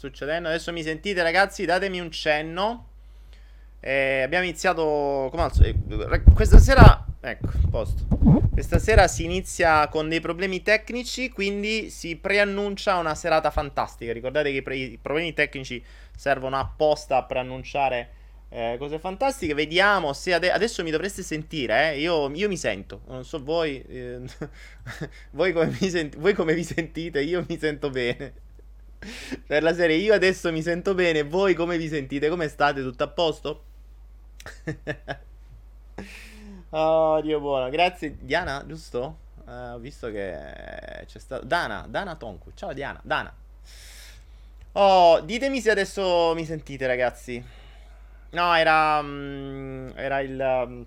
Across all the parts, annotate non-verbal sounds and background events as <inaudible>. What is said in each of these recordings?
succedendo? Adesso mi sentite, ragazzi? Datemi un cenno. Eh, abbiamo iniziato come al solito. Questa sera, ecco, posto. Questa sera si inizia con dei problemi tecnici, quindi si preannuncia una serata fantastica. Ricordate che i, pre- i problemi tecnici servono apposta a preannunciare eh, cose fantastiche. Vediamo se ade- adesso mi dovreste sentire. Eh? Io, io, mi sento. Non so voi. Eh, <laughs> voi, come senti- voi, come vi sentite? Io mi sento bene. Per la serie, io adesso mi sento bene. Voi come vi sentite? Come state? Tutto a posto? <laughs> oh, Dio buono. Grazie, Diana, giusto? Uh, ho visto che c'è stato. Dana, Dana Tonku. Ciao, Diana. Dana. Oh, ditemi se adesso mi sentite, ragazzi. No, era. Um, era il, um,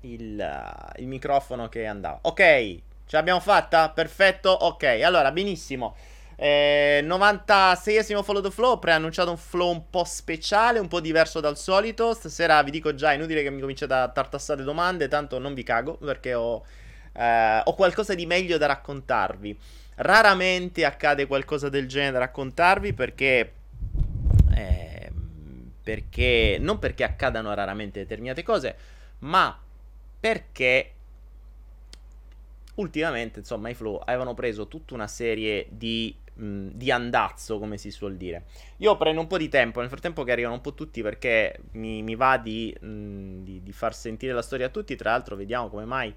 il, uh, il. microfono che andava. Ok, ce l'abbiamo fatta? Perfetto. Ok, allora, benissimo. Eh, 96esimo Follow the Flow. Ho preannunciato un flow un po' speciale, un po' diverso dal solito. Stasera vi dico già: è inutile che mi cominciate a tartassare domande. Tanto non vi cago perché ho, eh, ho qualcosa di meglio da raccontarvi. Raramente accade qualcosa del genere da raccontarvi perché. Eh, perché non perché accadano raramente determinate cose, ma perché ultimamente, insomma, i Flow avevano preso tutta una serie di, mh, di, andazzo, come si suol dire. Io prendo un po' di tempo, nel frattempo che arrivano un po' tutti, perché mi, mi va di, mh, di, di, far sentire la storia a tutti. Tra l'altro, vediamo come mai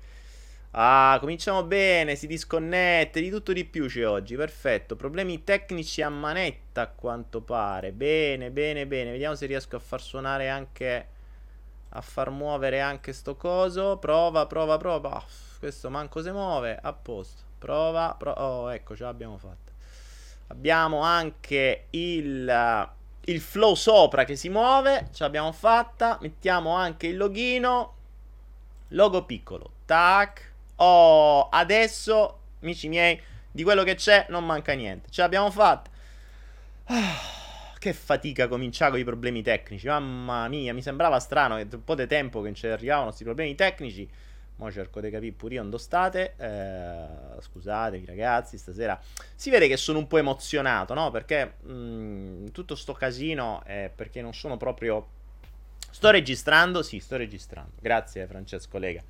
Ah, cominciamo bene, si disconnette, di tutto di più c'è oggi, perfetto. Problemi tecnici a manetta a quanto pare. Bene, bene, bene. Vediamo se riesco a far suonare anche... A far muovere anche sto coso. Prova, prova, prova. Questo manco si muove, a posto. Prova, prova. Oh, ecco, ce l'abbiamo fatta. Abbiamo anche il... Il flow sopra che si muove, ce l'abbiamo fatta. Mettiamo anche il logino. Logo piccolo. Tac. Oh, adesso, amici miei, di quello che c'è non manca niente. Ce l'abbiamo fatta. Ah, che fatica cominciare con i problemi tecnici. Mamma mia, mi sembrava strano che un po' di tempo che non ci arrivavano questi problemi tecnici. Mo cerco di capire pure io dove state. Eh, scusatemi, ragazzi, stasera si vede che sono un po' emozionato, no? Perché mh, mm, tutto sto casino è perché non sono proprio. Sto registrando? Sì, sto registrando. Grazie, Francesco Lega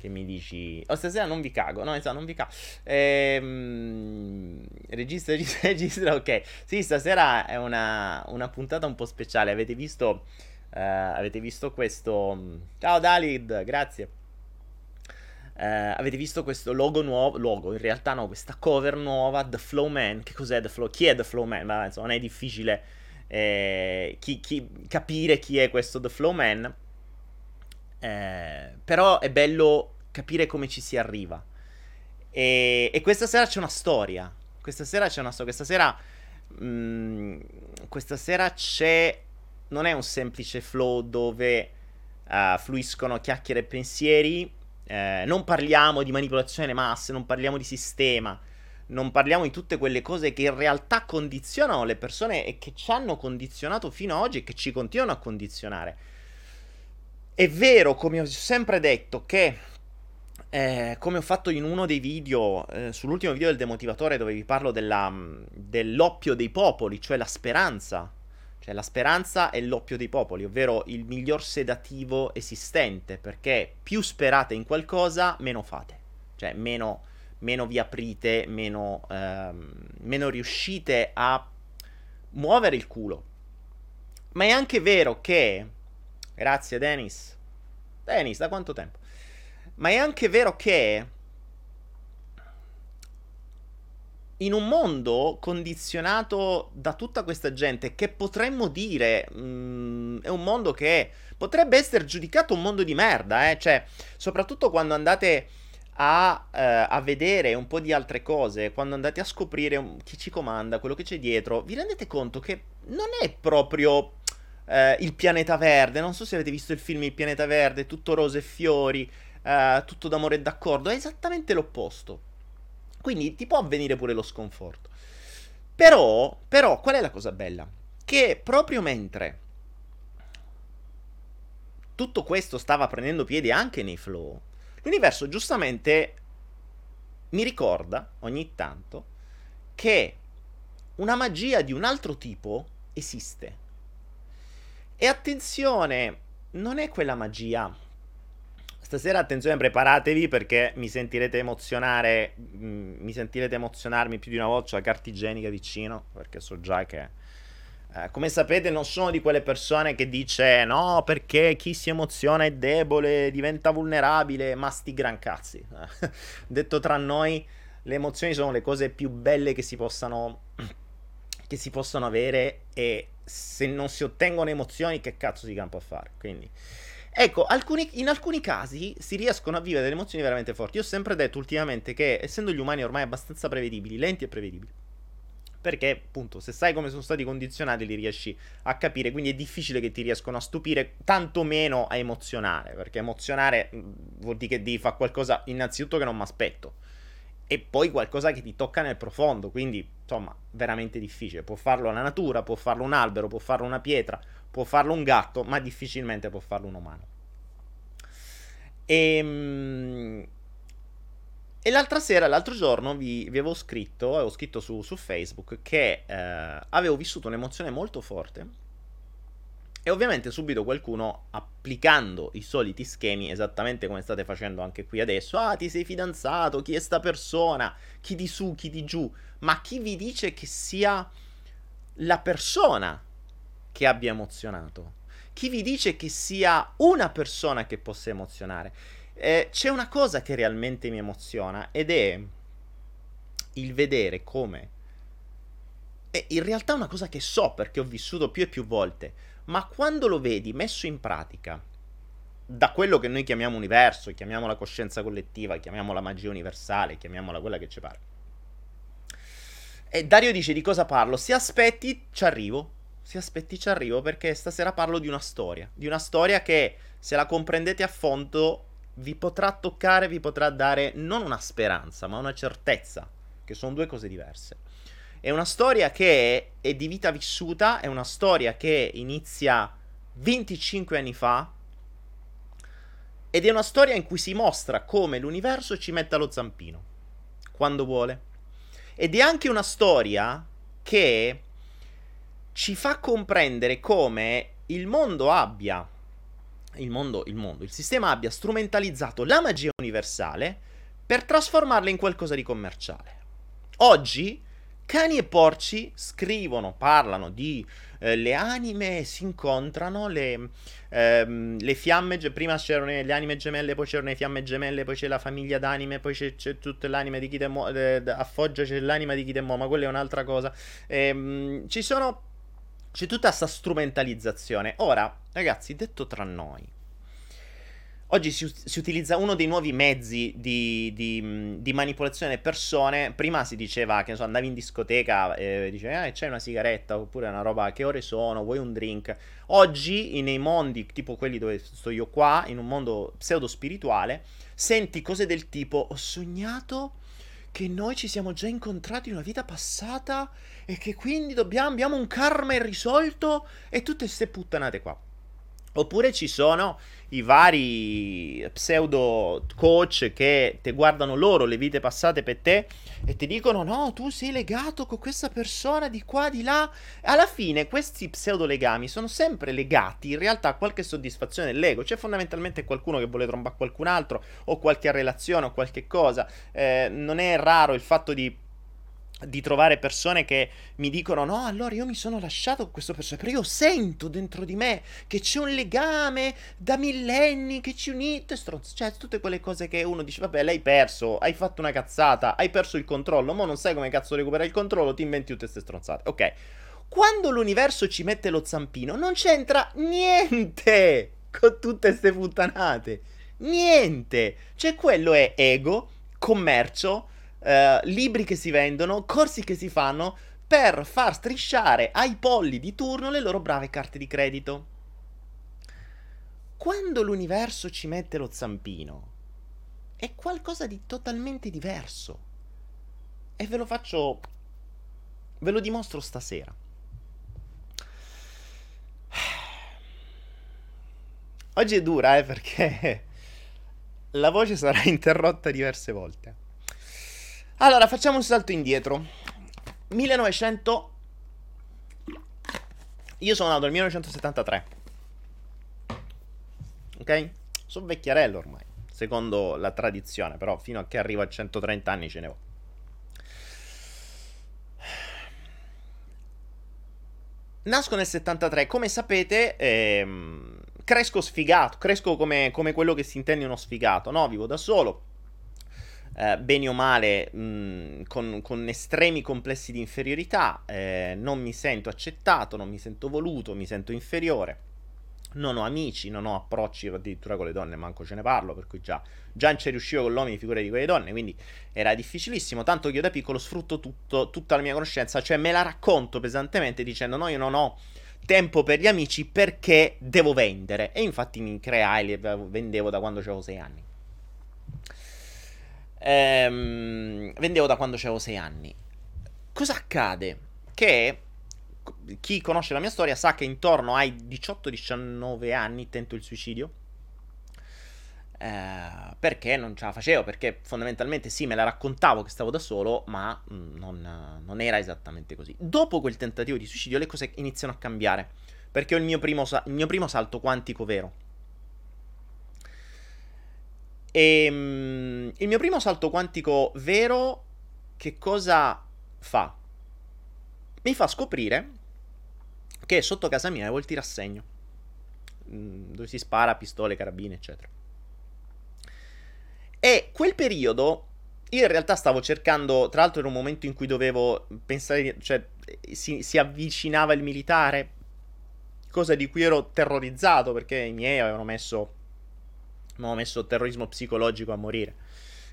che mi dici oh stasera non vi cago no esatto non vi cago ehm, registra registra <laughs> registra ok sì stasera è una, una puntata un po' speciale avete visto uh, avete visto questo ciao Dalid grazie uh, avete visto questo logo nuovo logo in realtà no questa cover nuova The Flow Man che cos'è The Flow chi è The Flow Man ma insomma non è difficile eh, chi, chi, capire chi è questo The Flow Man eh, però è bello capire come ci si arriva. E, e, questa sera c'è una storia. Questa sera c'è una storia. Questa sera. Mh, mm, questa sera c'è. Non è un semplice flow dove uh, fluiscono chiacchiere e pensieri. Eh, non parliamo di manipolazione delle masse, non parliamo di sistema, non parliamo di tutte quelle cose che in realtà condizionano le persone e che ci hanno condizionato fino ad oggi e che ci continuano a condizionare. È vero, come ho sempre detto, che eh, come ho fatto in uno dei video, eh, sull'ultimo video del demotivatore dove vi parlo della, dell'oppio dei popoli, cioè la speranza. Cioè la speranza è l'oppio dei popoli, ovvero il miglior sedativo esistente, perché più sperate in qualcosa, meno fate. Cioè meno, meno vi aprite, meno, ehm, meno riuscite a muovere il culo. Ma è anche vero che Grazie Dennis. Dennis, da quanto tempo? Ma è anche vero che in un mondo condizionato da tutta questa gente che potremmo dire mh, mm, è un mondo che potrebbe essere giudicato un mondo di merda, eh? cioè soprattutto quando andate a, eh, a, vedere un po' di altre cose, quando andate a scoprire un, chi ci comanda, quello che c'è dietro, vi rendete conto che non è proprio eh, il pianeta verde. Non so se avete visto il film Il pianeta verde, tutto rose e fiori, eh, tutto d'amore e d'accordo. È esattamente l'opposto. Quindi ti può avvenire pure lo sconforto. Però, però, qual è la cosa bella? Che proprio mentre tutto questo stava prendendo piede anche nei flow, l'universo giustamente mi ricorda ogni tanto che una magia di un altro tipo esiste. E attenzione, non è quella magia. Stasera attenzione, preparatevi perché mi sentirete emozionare, mm, mi sentirete emozionarmi più di una volta, la carta igienica vicino, perché so già che eh, come sapete non sono di quelle persone che dice no perché chi si emoziona è debole, diventa vulnerabile, ma sti gran cazzi. <laughs> Detto tra noi, le emozioni sono le cose più belle che si possano, <clears throat> che si possano avere e se non si ottengono emozioni che cazzo si campa a fare? Quindi... Ecco, alcuni, in alcuni casi si riescono a vivere delle emozioni veramente forti. Io ho sempre detto ultimamente che, essendo gli umani ormai abbastanza prevedibili, lenti e prevedibili, perché appunto se sai come sono stati condizionati li riesci a capire, quindi è difficile che ti riescono a stupire, tantomeno a emozionare, perché emozionare mm, vuol dire che devi fare qualcosa innanzitutto che non mi aspetto e poi qualcosa che ti tocca nel profondo, quindi insomma veramente difficile, può farlo la natura, può farlo un albero, può farlo una pietra, può farlo un gatto, ma difficilmente può farlo un umano. E ehm, e l'altra sera, l'altro giorno, vi, vi avevo scritto, avevo scritto su, su Facebook che eh, avevo vissuto un'emozione molto forte. E ovviamente subito qualcuno applicando i soliti schemi, esattamente come state facendo anche qui adesso. Ah, ti sei fidanzato, chi è sta persona, chi di su, chi di giù. Ma chi vi dice che sia la persona che abbia emozionato? Chi vi dice che sia una persona che possa emozionare? Eh, c'è una cosa che realmente mi emoziona ed è il vedere come... È in realtà una cosa che so perché ho vissuto più e più volte, ma quando lo vedi messo in pratica da quello che noi chiamiamo universo, chiamiamola coscienza collettiva, chiamiamola magia universale, chiamiamola quella che ci pare. E Dario dice di cosa parlo? Se aspetti, ci arrivo. Se aspetti, ci arrivo perché stasera parlo di una storia. Di una storia che, se la comprendete a fondo, vi potrà toccare, vi potrà dare non una speranza, ma una certezza, che sono due cose diverse. È una storia che è, di vita vissuta, è una storia che inizia 25 anni fa ed è una storia in cui si mostra come l'universo ci metta lo zampino, quando vuole. Ed è anche una storia che ci fa comprendere come il mondo abbia il mondo, il mondo, il sistema abbia strumentalizzato la magia universale per trasformarla in qualcosa di commerciale. Oggi cani e porci scrivono, parlano di eh, le anime si incontrano, le, ehm, le fiamme, prima c'erano le anime gemelle, poi c'erano le fiamme gemelle, poi c'è la famiglia d'anime, poi c'è, c'è tutta l'anima di Kidemo, eh, a Foggia c'è l'anima di Kidemo, ma quella è un'altra cosa. Ehm, ci sono c'è tutta questa strumentalizzazione. Ora, ragazzi, detto tra noi, oggi si, si utilizza uno dei nuovi mezzi di, di, di, manipolazione delle persone. Prima si diceva che so, andavi in discoteca e dicevi, ah, c'è una sigaretta oppure una roba, che ore sono, vuoi un drink? Oggi, nei mondi tipo quelli dove sto io qua, in un mondo pseudo spirituale, senti cose del tipo, ho sognato che noi ci siamo già incontrati in una vita passata e che quindi dobbiamo, abbiamo un karma irrisolto e tutte queste puttanate qua. Oppure ci sono i vari pseudo coach che ti guardano loro le vite passate per te e ti dicono no, tu sei legato con questa persona di qua, di là. Alla fine questi pseudo legami sono sempre legati in realtà a qualche soddisfazione dell'ego. C'è fondamentalmente qualcuno che vuole trombare qualcun altro o qualche relazione o qualche cosa. Eh, non è raro il fatto di di trovare persone che mi dicono no, allora io mi sono lasciato con questo personaggio, però io sento dentro di me che c'è un legame da millenni che ci unite, stronzo, cioè tutte quelle cose che uno dice, vabbè, l'hai perso, hai fatto una cazzata, hai perso il controllo, ma non sai come cazzo recuperare il controllo, ti inventi tutte queste stronzate. Ok. Quando l'universo ci mette lo zampino, non c'entra niente <laughs> con tutte queste puttanate. Niente. Cioè quello è ego, commercio, eh, libri che si vendono, corsi che si fanno per far strisciare ai polli di turno le loro brave carte di credito. Quando l'universo ci mette lo zampino, è qualcosa di totalmente diverso. E ve lo faccio... ve lo dimostro stasera. Oggi è dura, eh, perché <laughs> la voce sarà interrotta diverse volte. Allora, facciamo un salto indietro. 1900 Io sono nato nel 1973. Ok? Sono vecchiarello ormai, secondo la tradizione, però fino a che arrivo a 130 anni ce ne ho. Nasco nel 73, come sapete, ehm, cresco sfigato, cresco come, come, quello che si intende uno sfigato, no? Vivo da solo, eh, bene o male, mh, con, con, estremi complessi di inferiorità, eh, non mi sento accettato, non mi sento voluto, mi sento inferiore non ho amici, non ho approcci addirittura con le donne, manco ce ne parlo, per cui già, già non ci riuscivo con l'uomo, figure di quelle donne, quindi era difficilissimo, tanto che io da piccolo sfrutto tutto, tutta la mia conoscenza, cioè me la racconto pesantemente dicendo no, io non ho tempo per gli amici perché devo vendere, e infatti mi creai, vendevo da quando avevo 6 anni. Ehm, vendevo da quando avevo 6 anni. Cosa accade? Che chi conosce la mia storia sa che intorno ai 18-19 anni tento il suicidio. Eh, perché non ce la facevo? Perché fondamentalmente sì, me la raccontavo che stavo da solo, ma mm, non, non, era esattamente così. Dopo quel tentativo di suicidio, le cose iniziano a cambiare. Perché ho il mio primo, il mio primo salto quantico vero. E mm, il mio primo salto quantico vero, che cosa fa? Mi fa scoprire che sotto casa mia avevo il tirassegno. Mm, dove si spara pistole, carabine, eccetera. E quel periodo io in realtà stavo cercando, tra l'altro era un momento in cui dovevo pensare, cioè si, si, avvicinava il militare, cosa di cui ero terrorizzato perché i miei avevano messo, avevano messo terrorismo psicologico a morire.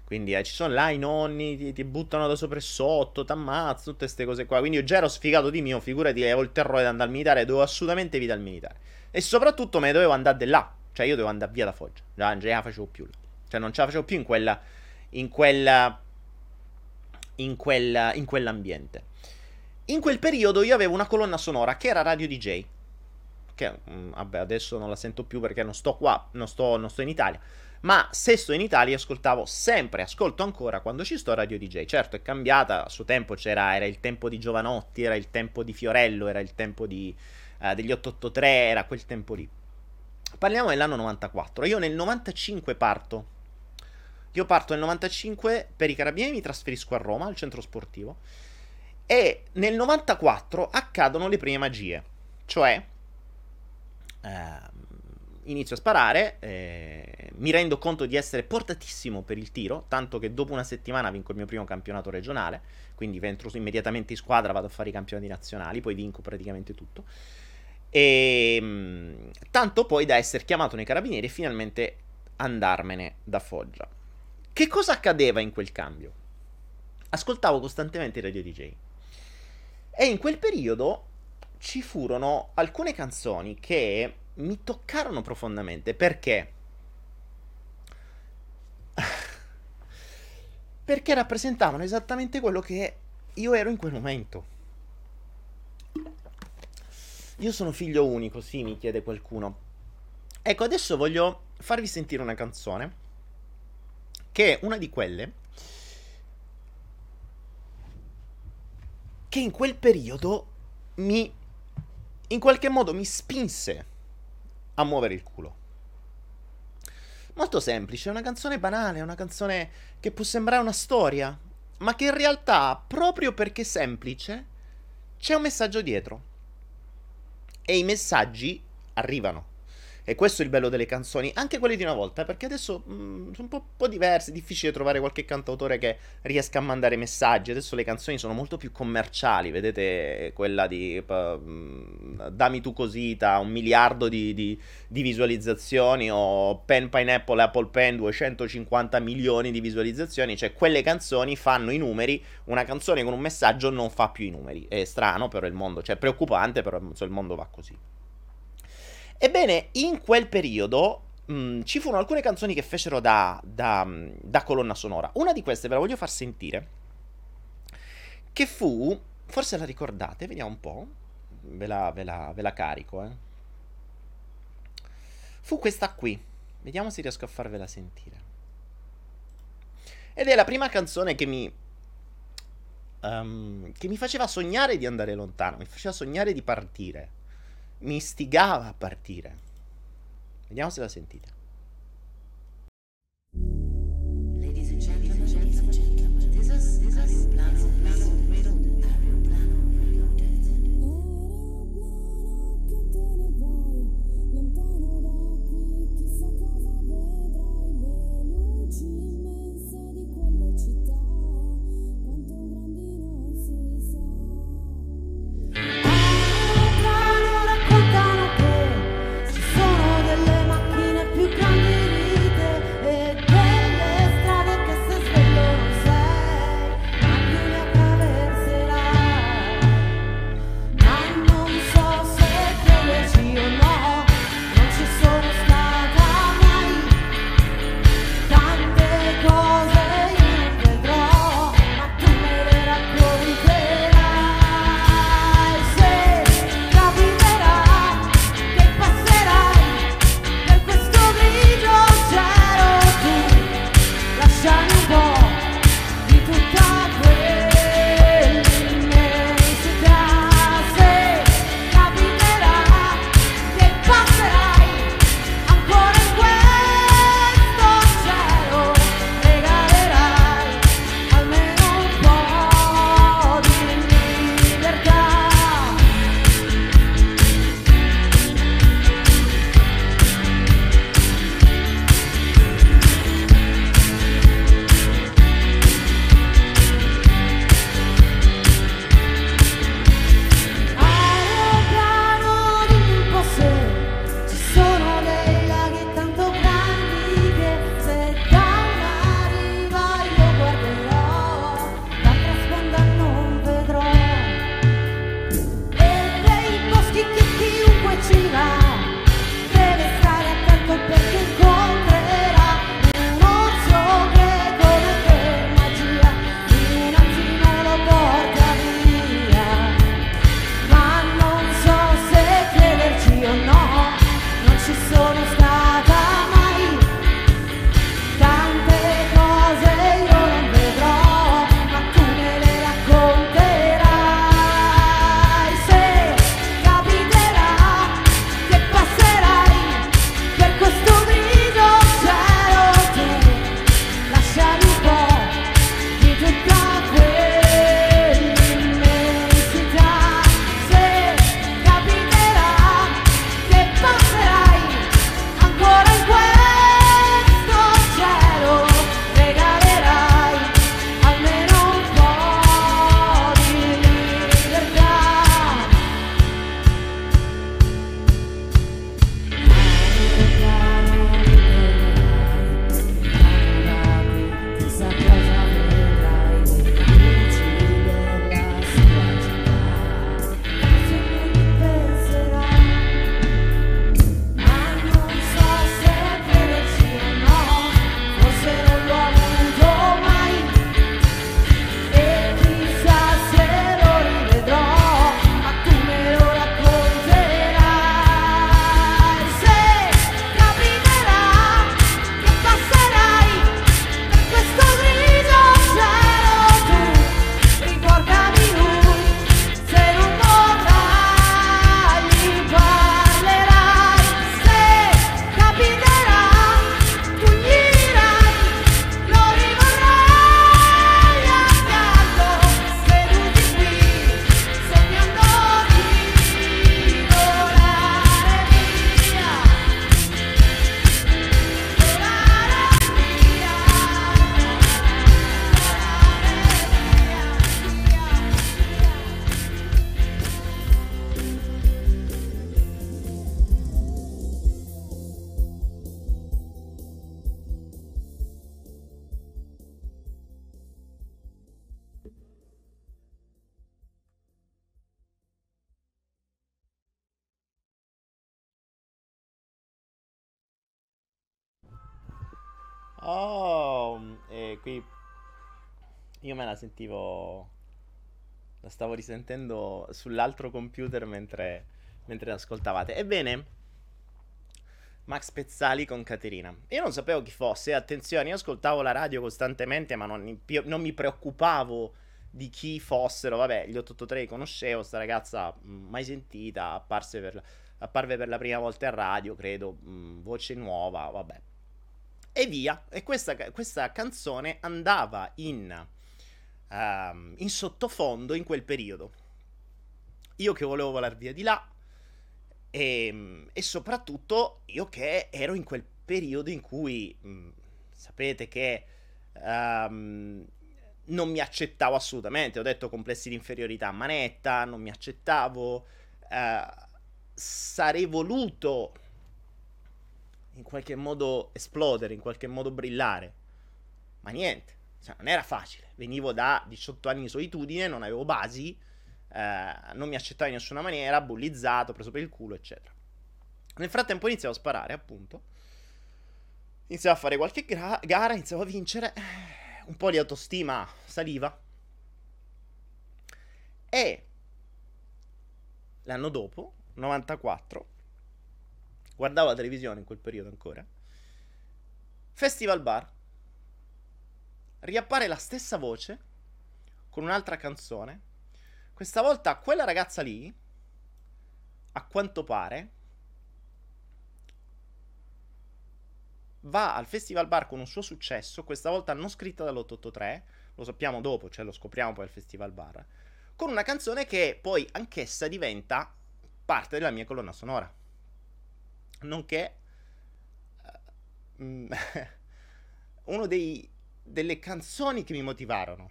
Quindi eh, ci sono là i nonni, ti, ti buttano da sopra e sotto, ti ammazzano, tutte queste cose qua. Quindi io già ero sfigato di mio, figurati, avevo il terrore di andare al militare, dovevo assolutamente evitare il militare. E soprattutto me dovevo andare là. Cioè io dovevo andare via da Foggia. Già non ce la facevo più. Cioè non ce la facevo più in quella... In quella... In, quella, in quell'ambiente. In quel periodo io avevo una colonna sonora che era Radio DJ. Che, mm, vabbè, adesso non la sento più perché non sto qua, non sto, non sto in Italia. Ma se sto in Italia ascoltavo sempre, ascolto ancora quando ci sto Radio DJ. Certo è cambiata, a suo tempo c'era, era il tempo di Giovanotti, era il tempo di Fiorello, era il tempo di, uh, degli 883, era quel tempo lì. Parliamo dell'anno 94. Io nel 95 parto. Io parto nel 95 per i carabinieri, mi trasferisco a Roma, al centro sportivo. E nel 94 accadono le prime magie. Cioè, eh, inizio a sparare, eh, mi rendo conto di essere portatissimo per il tiro, tanto che dopo una settimana vinco il mio primo campionato regionale, quindi entro immediatamente in squadra, vado a fare i campionati nazionali, poi vinco praticamente tutto. E ehm, tanto poi da essere chiamato nei carabinieri e finalmente andarmene da Foggia. Che cosa accadeva in quel cambio? Ascoltavo costantemente i radio DJ. E in quel periodo ci furono alcune canzoni che mi toccarono profondamente perché <laughs> perché rappresentavano esattamente quello che io ero in quel momento. Io sono figlio unico, sì, mi chiede qualcuno. Ecco, adesso voglio farvi sentire una canzone che è una di quelle che in quel periodo mi in qualche modo mi spinse a muovere il culo. Molto semplice, è una canzone banale, è una canzone che può sembrare una storia, ma che in realtà, proprio perché semplice, c'è un messaggio dietro. E i messaggi arrivano. E questo è il bello delle canzoni, anche quelle di una volta, perché adesso mh, mm, sono un po', po', diverse, è difficile trovare qualche cantautore che riesca a mandare messaggi. Adesso le canzoni sono molto più commerciali, vedete quella di uh, Dammi tu cosita, un miliardo di, di, di, visualizzazioni, o Pen Pineapple Apple Pen, 250 milioni di visualizzazioni, cioè quelle canzoni fanno i numeri, una canzone con un messaggio non fa più i numeri. È strano però il mondo, cioè preoccupante però il mondo va così. Ebbene, in quel periodo mh, mm, ci furono alcune canzoni che fecero da, da, mm, da, colonna sonora. Una di queste ve la voglio far sentire. Che fu, forse la ricordate, vediamo un po'. Ve la, ve la, ve la carico, eh. Fu questa qui. Vediamo se riesco a farvela sentire. Ed è la prima canzone che mi. Um, che mi faceva sognare di andare lontano, mi faceva sognare di partire, mi istigava a partire. Vediamo se la sentite. Sentivo... La stavo risentendo sull'altro computer mentre, mentre ascoltavate. Ebbene, Max Pezzali con Caterina. Io non sapevo chi fosse, attenzione, io ascoltavo la radio costantemente, ma non, non mi preoccupavo di chi fossero. Vabbè, gli 883 li conoscevo, sta ragazza mm, mai sentita, per, apparve per la prima volta a radio, credo, mm, voce nuova, vabbè. E via. E questa, questa canzone andava in, um, in sottofondo in quel periodo. Io che volevo volare via di là. E, e, soprattutto io che ero in quel periodo in cui mh, sapete che um, non mi accettavo assolutamente. Ho detto complessi di inferiorità a manetta, non mi accettavo. Uh, sarei voluto in qualche modo esplodere, in qualche modo brillare. Ma niente, cioè, non era facile. Venivo da 18 anni di solitudine, non avevo basi, eh, non mi accettavo in nessuna maniera, bullizzato, preso per il culo, eccetera. Nel frattempo iniziavo a sparare, appunto. Iniziavo a fare qualche gra- gara, iniziavo a vincere un po' di autostima saliva. E l'anno dopo, 94, guardavo la televisione in quel periodo ancora. Festival Bar. Riappare la stessa voce con un'altra canzone. Questa volta quella ragazza lì, a quanto pare, va al Festival Bar con un suo successo, questa volta non scritta dall'883, lo sappiamo dopo, cioè lo scopriamo poi al Festival Bar, con una canzone che poi anch'essa diventa parte della mia colonna sonora. Nonché uh, <laughs> uno dei, delle canzoni che mi motivarono.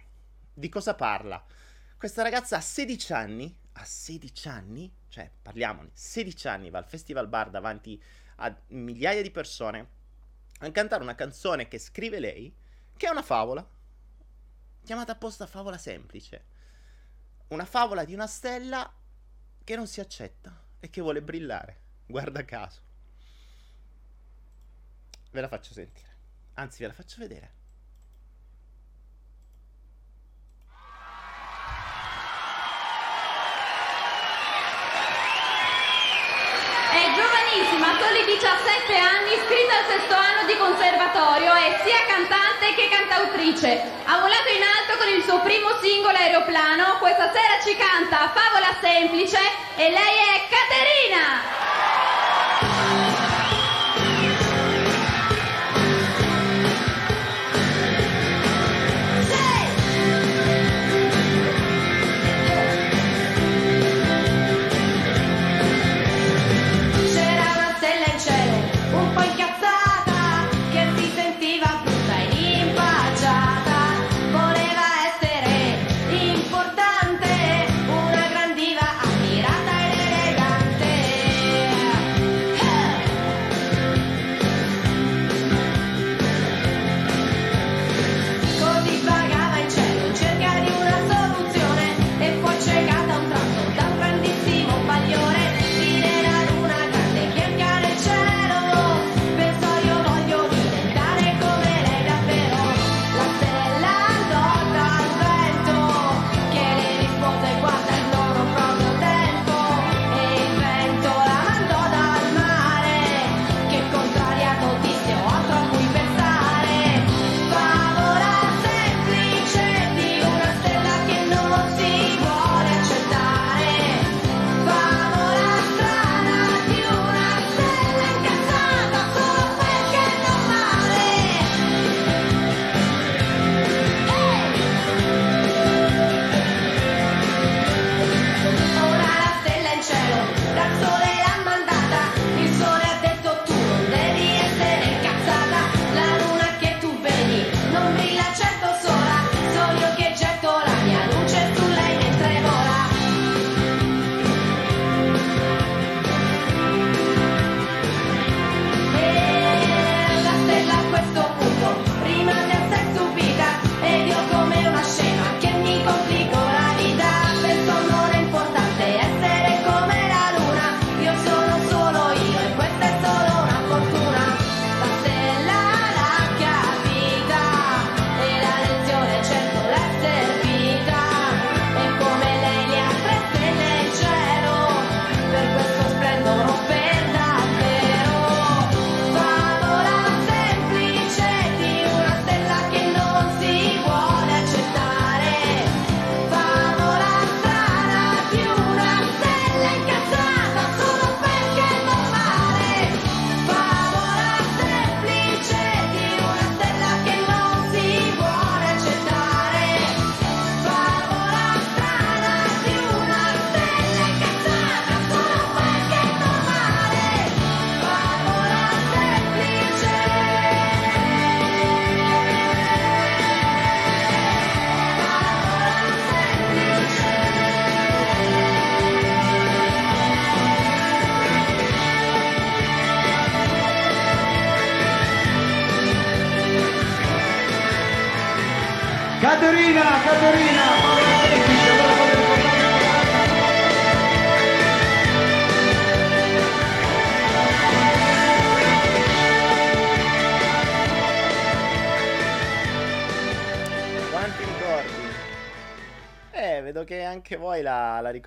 Di cosa parla? Questa ragazza a 16 anni, a 16 anni, cioè parliamone, 16 anni va al Festival Bar davanti a migliaia di persone a cantare una canzone che scrive lei, che è una favola, chiamata apposta favola semplice. Una favola di una stella che non si accetta e che vuole brillare, guarda caso. Ve la faccio sentire, anzi ve la faccio vedere. 17 anni, iscritta al sesto anno di conservatorio, è sia cantante che cantautrice. Ha volato in alto con il suo primo singolo aeroplano, questa sera ci canta Favola Semplice e lei è Caterina!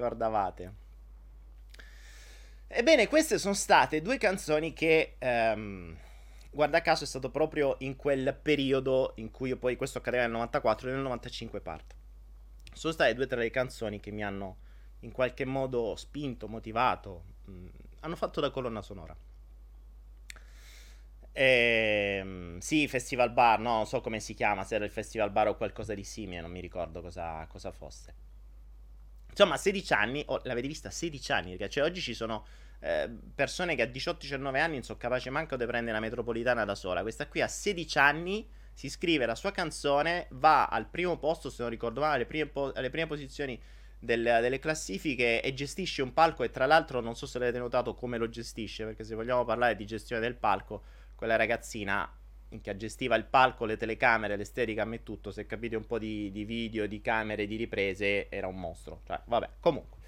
Ricordavate. Ebbene, queste sono state due canzoni che, ehm, guarda caso, è stato proprio in quel periodo in cui io poi, questo accadeva nel 94 e nel 95 parto. Sono state due tra le canzoni che mi hanno in qualche modo spinto, motivato, mh, hanno fatto da colonna sonora. Ehm, sì, Festival Bar, no, non so come si chiama, se era il Festival Bar o qualcosa di simile, non mi ricordo cosa, cosa fosse. Insomma, a 16 anni, oh, l'avete vista a 16 anni, perché cioè, oggi ci sono eh, persone che a 18-19 anni non sono capaci manco di prendere la metropolitana da sola. Questa qui a 16 anni si scrive la sua canzone, va al primo posto, se non ricordo male, alle prime, po- alle prime posizioni del, delle classifiche e gestisce un palco e tra l'altro non so se l'avete notato come lo gestisce, perché se vogliamo parlare di gestione del palco, quella ragazzina che gestiva il palco, le telecamere, l'estetica, a me tutto, se capite un po' di, di video, di camere, di riprese, era un mostro. Cioè, vabbè, comunque.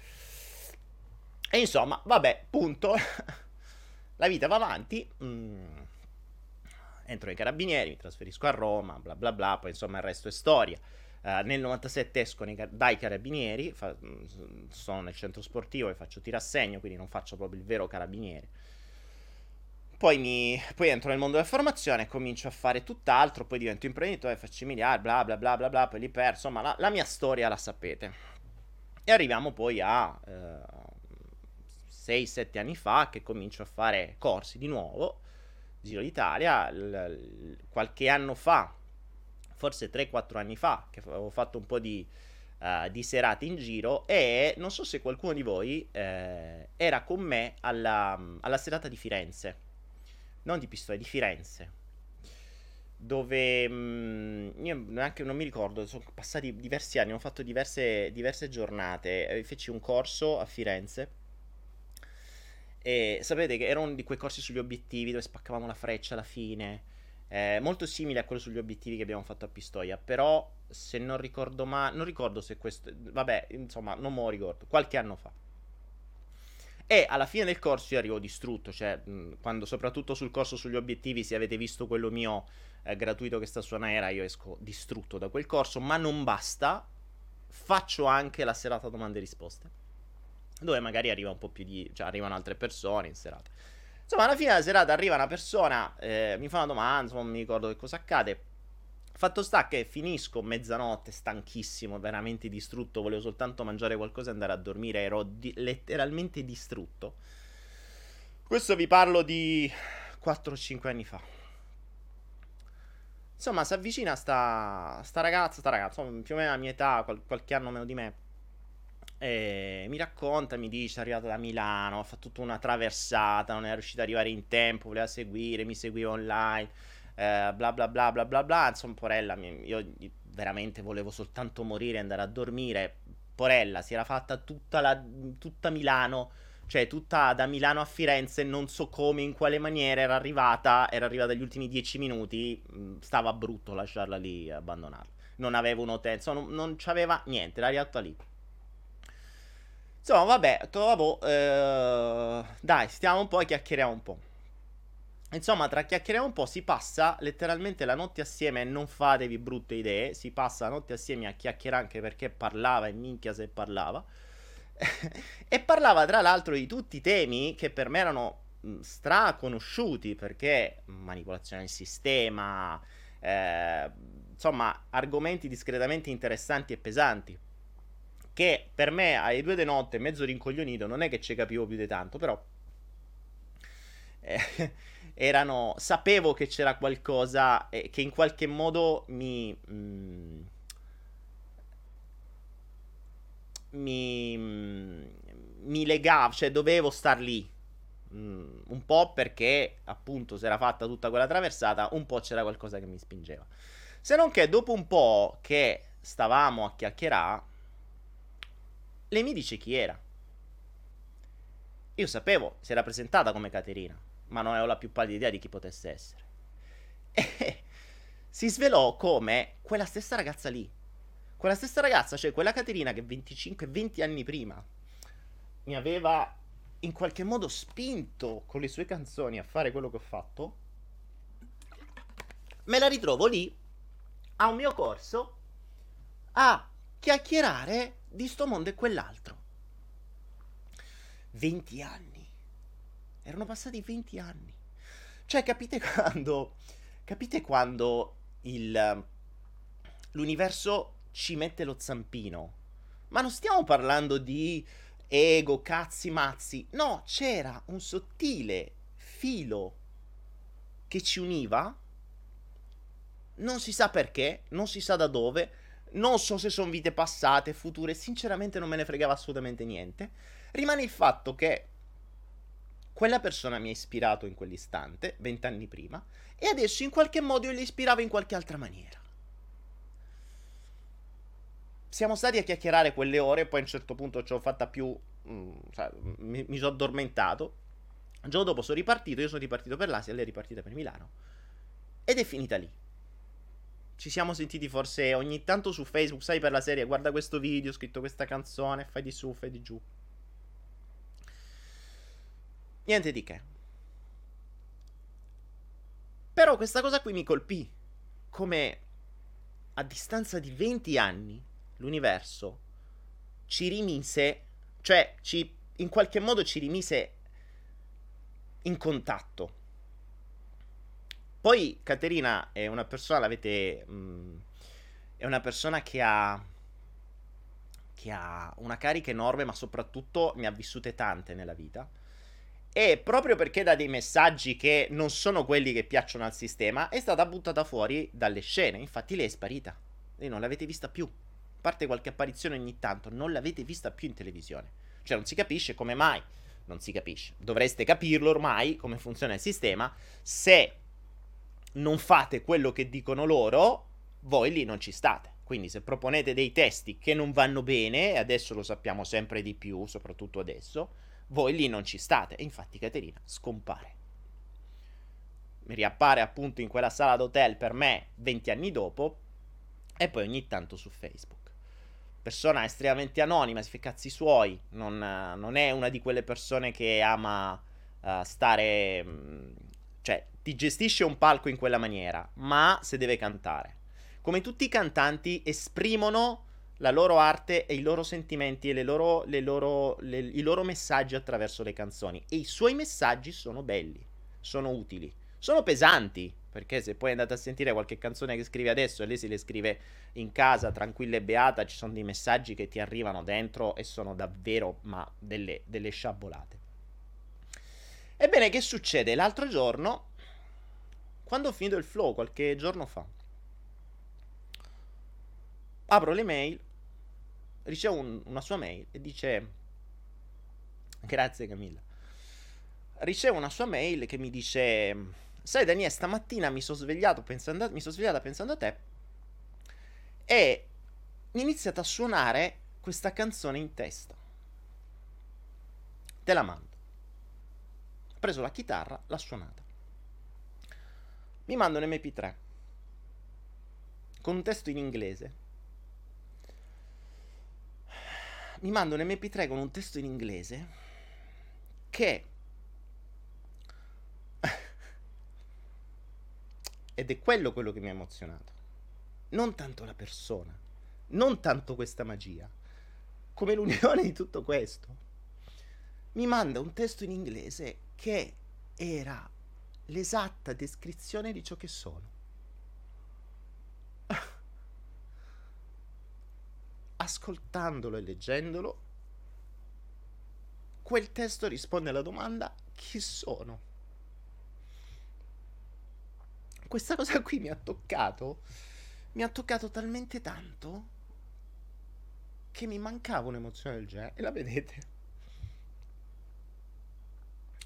E insomma, vabbè, punto. <laughs> La vita va avanti. Mm. Entro nei carabinieri, mi trasferisco a Roma, bla bla bla, poi insomma il resto è storia. Uh, nel 97 esco nei, dai carabinieri, fa, sono nel centro sportivo e faccio tirassegno, quindi non faccio proprio il vero carabiniere. Poi, mi, poi entro nel mondo della formazione, comincio a fare tutt'altro, poi divento imprenditore, faccio i miliardi, bla bla bla bla bla, poi li perdo, insomma la, la, mia storia la sapete. E arriviamo poi a eh, 6-7 anni fa che comincio a fare corsi di nuovo, Giro d'Italia, l- l- qualche anno fa, forse 3-4 anni fa, che avevo fatto un po' di, uh, di serate in giro e non so se qualcuno di voi eh, era con me alla, alla serata di Firenze non di Pistoia, di Firenze. Dove mh, mm, io neanche non mi ricordo, sono passati diversi anni, ho fatto diverse, diverse giornate. Eh, feci un corso a Firenze. E sapete che era uno di quei corsi sugli obiettivi dove spaccavamo la freccia alla fine. Eh, molto simile a quello sugli obiettivi che abbiamo fatto a Pistoia. Però, se non ricordo male, non ricordo se questo. Vabbè, insomma, non me lo ricordo. Qualche anno fa. E alla fine del corso io arrivo distrutto, cioè quando soprattutto sul corso sugli obiettivi, se avete visto quello mio eh, gratuito che sta su Anaera, io esco distrutto da quel corso, ma non basta, faccio anche la serata domande e risposte, dove magari arriva un po' più di... cioè arrivano altre persone in serata. Insomma, alla fine della serata arriva una persona, eh, mi fa una domanda, insomma, non mi ricordo che cosa accade, Fatto sta che finisco mezzanotte, stanchissimo, veramente distrutto, volevo soltanto mangiare qualcosa e andare a dormire, ero di- letteralmente distrutto. Questo vi parlo di 4-5 anni fa. Insomma, si avvicina sta, sta ragazza, sta ragazza, più o meno la mia età, qual- qualche anno meno di me. E mi racconta, mi dice, è arrivata da Milano, ha fatto tutta una traversata, non è riuscita ad arrivare in tempo, voleva seguire, mi seguiva online eh, bla bla bla bla bla bla, insomma, Porella, io veramente volevo soltanto morire e andare a dormire. Porella si era fatta tutta, la, tutta Milano, cioè tutta da Milano a Firenze, non so come, in quale maniera era arrivata, era arrivata gli ultimi dieci minuti, mm, stava brutto lasciarla lì abbandonarla. Non avevo un hotel, insomma, non, non c'aveva niente, era arrivata lì. Insomma, vabbè, trovo, eh, dai, stiamo un po' e chiacchieriamo un po'. Insomma, tra chiacchieriamo un po', si passa letteralmente la notte assieme e non fatevi brutte idee. Si passa la notte assieme a chiacchierare anche perché parlava e minchia se parlava. <laughs> e parlava tra l'altro di tutti i temi che per me erano straconosciuti perché manipolazione del sistema, eh, insomma, argomenti discretamente interessanti e pesanti. Che per me, alle due di notte, mezzo rincoglionito, non è che ci capivo più di tanto, però. Eh, erano, sapevo che c'era qualcosa eh, che in qualche modo mi... Mm, mi, mm, mi legava, cioè dovevo star lì. Mm, un po' perché appunto si era fatta tutta quella traversata, un po' c'era qualcosa che mi spingeva. Se non che dopo un po' che stavamo a chiacchierare, lei mi dice chi era. Io sapevo, si era presentata come Caterina ma non avevo la più pallida idea di chi potesse essere. E si svelò come quella stessa ragazza lì. quella stessa ragazza, cioè quella Caterina che 25-20 anni prima mi aveva in qualche modo spinto con le sue canzoni a fare quello che ho fatto, me la ritrovo lì a un mio corso a chiacchierare di sto mondo e quell'altro. 20 anni. Erano passati 20 anni. Cioè, capite quando. Capite quando il. L'universo ci mette lo zampino. Ma non stiamo parlando di ego, cazzi, mazzi. No, c'era un sottile filo che ci univa. Non si sa perché, non si sa da dove. Non so se sono vite passate, future. Sinceramente non me ne fregava assolutamente niente. Rimane il fatto che quella persona mi ha ispirato in quell'istante, vent'anni prima, e adesso in qualche modo io le ispiravo in qualche altra maniera siamo stati a chiacchierare quelle ore, poi a un certo punto ci ho fatta più... Mm, cioè, mi, mi sono addormentato. Il giorno dopo sono ripartito, io sono ripartito per l'Asia, lei è ripartita per Milano. Ed è finita lì. Ci siamo sentiti forse ogni tanto su Facebook, sai per la serie, guarda questo video, ho scritto questa canzone, fai di su, fai di giù. Niente di che. Però questa cosa qui mi colpì. Come a distanza di 20 anni l'universo ci rimise, cioè ci, in qualche modo ci rimise in contatto. Poi Caterina è una persona, l'avete... Mh, mm, è una persona che ha, che ha una carica enorme, ma soprattutto ne ha vissute tante nella vita. E proprio perché dà dei messaggi che non sono quelli che piacciono al sistema, è stata buttata fuori dalle scene. Infatti lei è sparita. Lei non l'avete vista più parte qualche apparizione ogni tanto, non l'avete vista più in televisione. Cioè non si capisce come mai. Non si capisce. Dovreste capirlo ormai come funziona il sistema. Se non fate quello che dicono loro, voi lì non ci state. Quindi se proponete dei testi che non vanno bene, e adesso lo sappiamo sempre di più, soprattutto adesso, voi lì non ci state. E infatti Caterina scompare. Riappare appunto in quella sala d'hotel per me 20 anni dopo e poi ogni tanto su Facebook persona estremamente anonima, si fa i cazzi suoi, non, non, è una di quelle persone che ama uh, stare... Mm, cioè, ti gestisce un palco in quella maniera, ma se deve cantare. Come tutti i cantanti esprimono la loro arte e i loro sentimenti e le loro, le loro, le, i loro messaggi attraverso le canzoni. E i suoi messaggi sono belli, sono utili, sono pesanti, perché se poi andate a sentire qualche canzone che scrive adesso e lei si le scrive in casa, tranquilla e beata, ci sono dei messaggi che ti arrivano dentro e sono davvero, ma delle, delle sciabolate. Ebbene, che succede? L'altro giorno, quando ho finito il flow, qualche giorno fa, apro le mail, ricevo un, una sua mail e dice... Grazie Camilla. Ricevo una sua mail che mi dice Sai Daniele, stamattina mi sono svegliato pensando, mi sono svegliata pensando a te e mi è iniziata a suonare questa canzone in testa. Te la mando. Ho preso la chitarra, l'ha suonata. Mi manda un MP3 con un testo in inglese. Mi manda un MP3 con un testo in inglese che <laughs> Ed è quello quello che mi ha emozionato. Non tanto la persona, non tanto questa magia, come l'unione di tutto questo. Mi manda un testo in inglese che era l'esatta descrizione di ciò che sono. Ascoltandolo e leggendolo, quel testo risponde alla domanda chi sono questa cosa qui mi ha toccato. Mi ha toccato talmente tanto che mi mancava un'emozione del genere. E la vedete.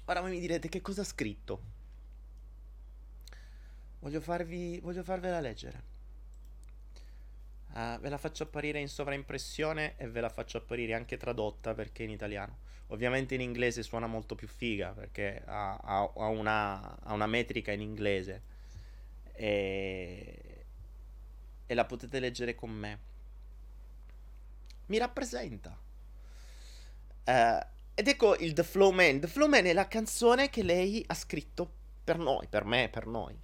Ora voi mi direte che cosa ha scritto. Voglio farvi. Voglio farvela leggere. Uh, ve la faccio apparire in sovraimpressione e ve la faccio apparire anche tradotta perché in italiano. Ovviamente in inglese suona molto più figa perché ha, ha, ha, una, ha una metrica in inglese e, e la potete leggere con me. mi rappresenta. Uh, ed ecco il The Flow Man. The Flow Man è la canzone che lei ha scritto per noi, per me, per noi.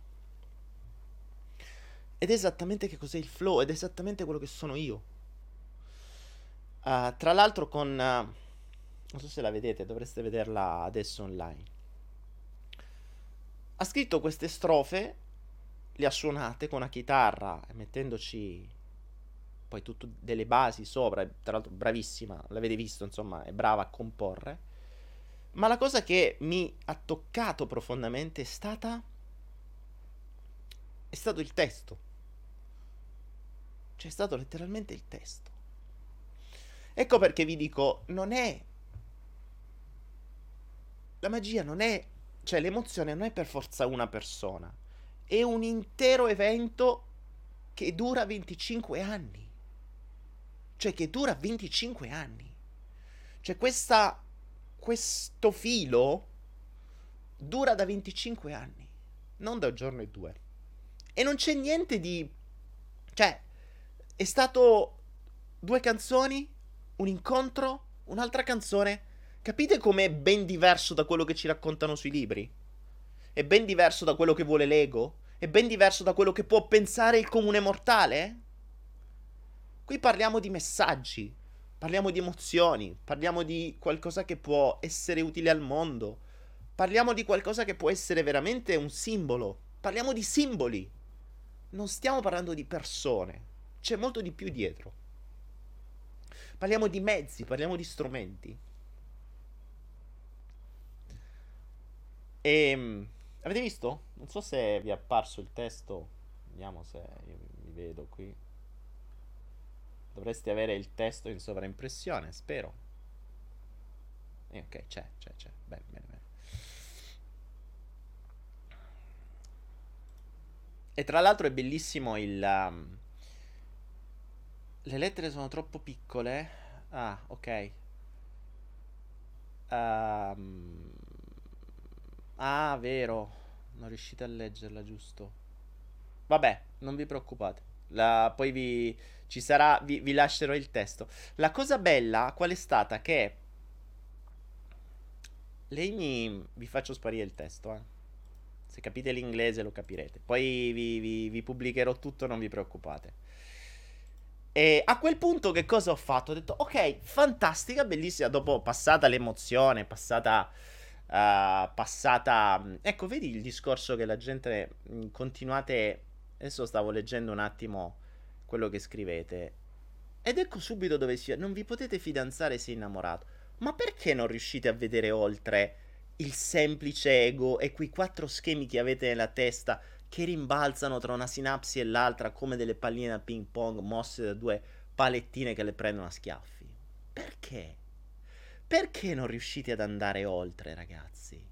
Ed è esattamente che cos'è il flow, ed è esattamente quello che sono io. Uh, tra l'altro con... Uh, non so se la vedete, dovreste vederla adesso online. Ha scritto queste strofe, le ha suonate con una chitarra, mettendoci poi tutto delle basi sopra, tra l'altro bravissima, l'avete visto, insomma, è brava a comporre. Ma la cosa che mi ha toccato profondamente è stata è stato il testo. C'è stato letteralmente il testo. Ecco perché vi dico, non è la magia non è cioè l'emozione non è per forza una persona, è un intero evento che dura 25 anni cioè che dura 25 anni. Cioè questa, questo filo dura da 25 anni, non da un giorno e due. E non c'è niente di... Cioè, è stato due canzoni, un incontro, un'altra canzone. Capite com'è ben diverso da quello che ci raccontano sui libri? È ben diverso da quello che vuole l'ego? È ben diverso da quello che può pensare il comune mortale? Qui parliamo di messaggi, parliamo di emozioni, parliamo di qualcosa che può essere utile al mondo, parliamo di qualcosa che può essere veramente un simbolo, parliamo di simboli. Non stiamo parlando di persone, c'è molto di più dietro. Parliamo di mezzi, parliamo di strumenti. E ehm, avete visto? Non so se vi è apparso il testo. Vediamo se mi vedo qui. Dovresti avere il testo in sovraimpressione, spero. Eh, ok, c'è, c'è, c'è. Bene, bene, bene. E tra l'altro è bellissimo il... Um... Le lettere sono troppo piccole. Ah, ok. Um... Ah, vero. Non riuscite a leggerla, giusto? Vabbè, non vi preoccupate. La, poi vi, ci sarà, vi, vi lascerò il testo. La cosa bella qual è stata? Che lei mi... Vi faccio sparire il testo, eh. Se capite l'inglese lo capirete. Poi vi, vi, vi pubblicherò tutto, non vi preoccupate. E a quel punto che cosa ho fatto? Ho detto, ok, fantastica, bellissima. Dopo passata l'emozione, passata... Uh, passata... Ecco, vedi il discorso che la gente... Continuate Adesso stavo leggendo un attimo quello che scrivete. Ed ecco subito dove si... Non vi potete fidanzare se innamorato. Ma perché non riuscite a vedere oltre il semplice ego e quei quattro schemi che avete nella testa che rimbalzano tra una sinapsi e l'altra come delle palline da ping pong mosse da due palettine che le prendono a schiaffi? Perché? Perché non riuscite ad andare oltre, ragazzi?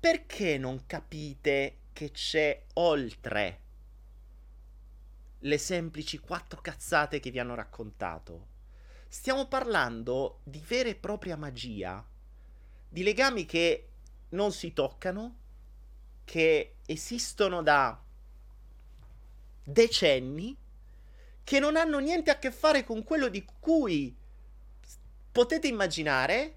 Perché non capite che c'è oltre? le semplici quattro cazzate che vi hanno raccontato. Stiamo parlando di vera e propria magia, di legami che non si toccano, che esistono da decenni, che non hanno niente a che fare con quello di cui potete immaginare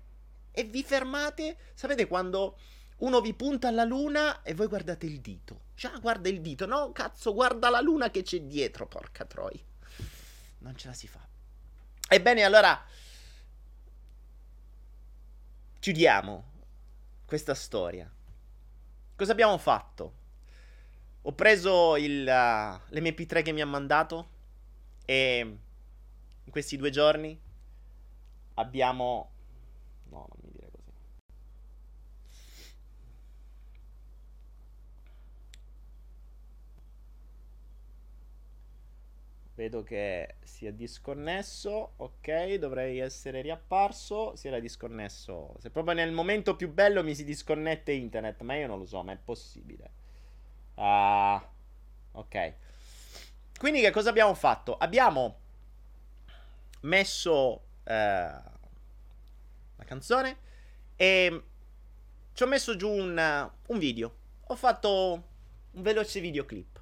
e vi fermate. Sapete quando uno vi punta alla luna e voi guardate il dito. Già, guarda il dito. No, cazzo, guarda la luna che c'è dietro, porca troi. Non ce la si fa. Ebbene, allora... Chiudiamo questa storia. Cosa abbiamo fatto? Ho preso il, uh, l'MP3 che mi ha mandato e in questi due giorni abbiamo... No, non mi Vedo che si è disconnesso. Ok, dovrei essere riapparso. Si era disconnesso. Se proprio nel momento più bello mi si disconnette internet. Ma io non lo so, ma è possibile. Ah, ok. Quindi che cosa abbiamo fatto? Abbiamo messo eh, la canzone e ci ho messo giù un, un video. Ho fatto un veloce videoclip.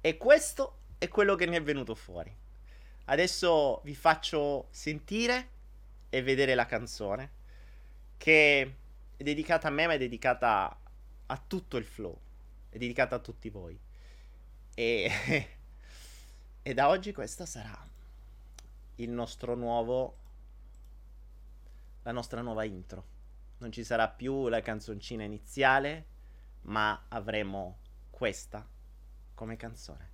E questo è quello che ne è venuto fuori. Adesso vi faccio sentire e vedere la canzone che è dedicata a me ma è dedicata a tutto il flow, è dedicata a tutti voi. E, <laughs> e da oggi questa sarà il nostro nuovo la nostra nuova intro. Non ci sarà più la canzoncina iniziale, ma avremo questa come canzone.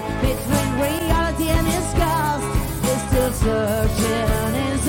still searching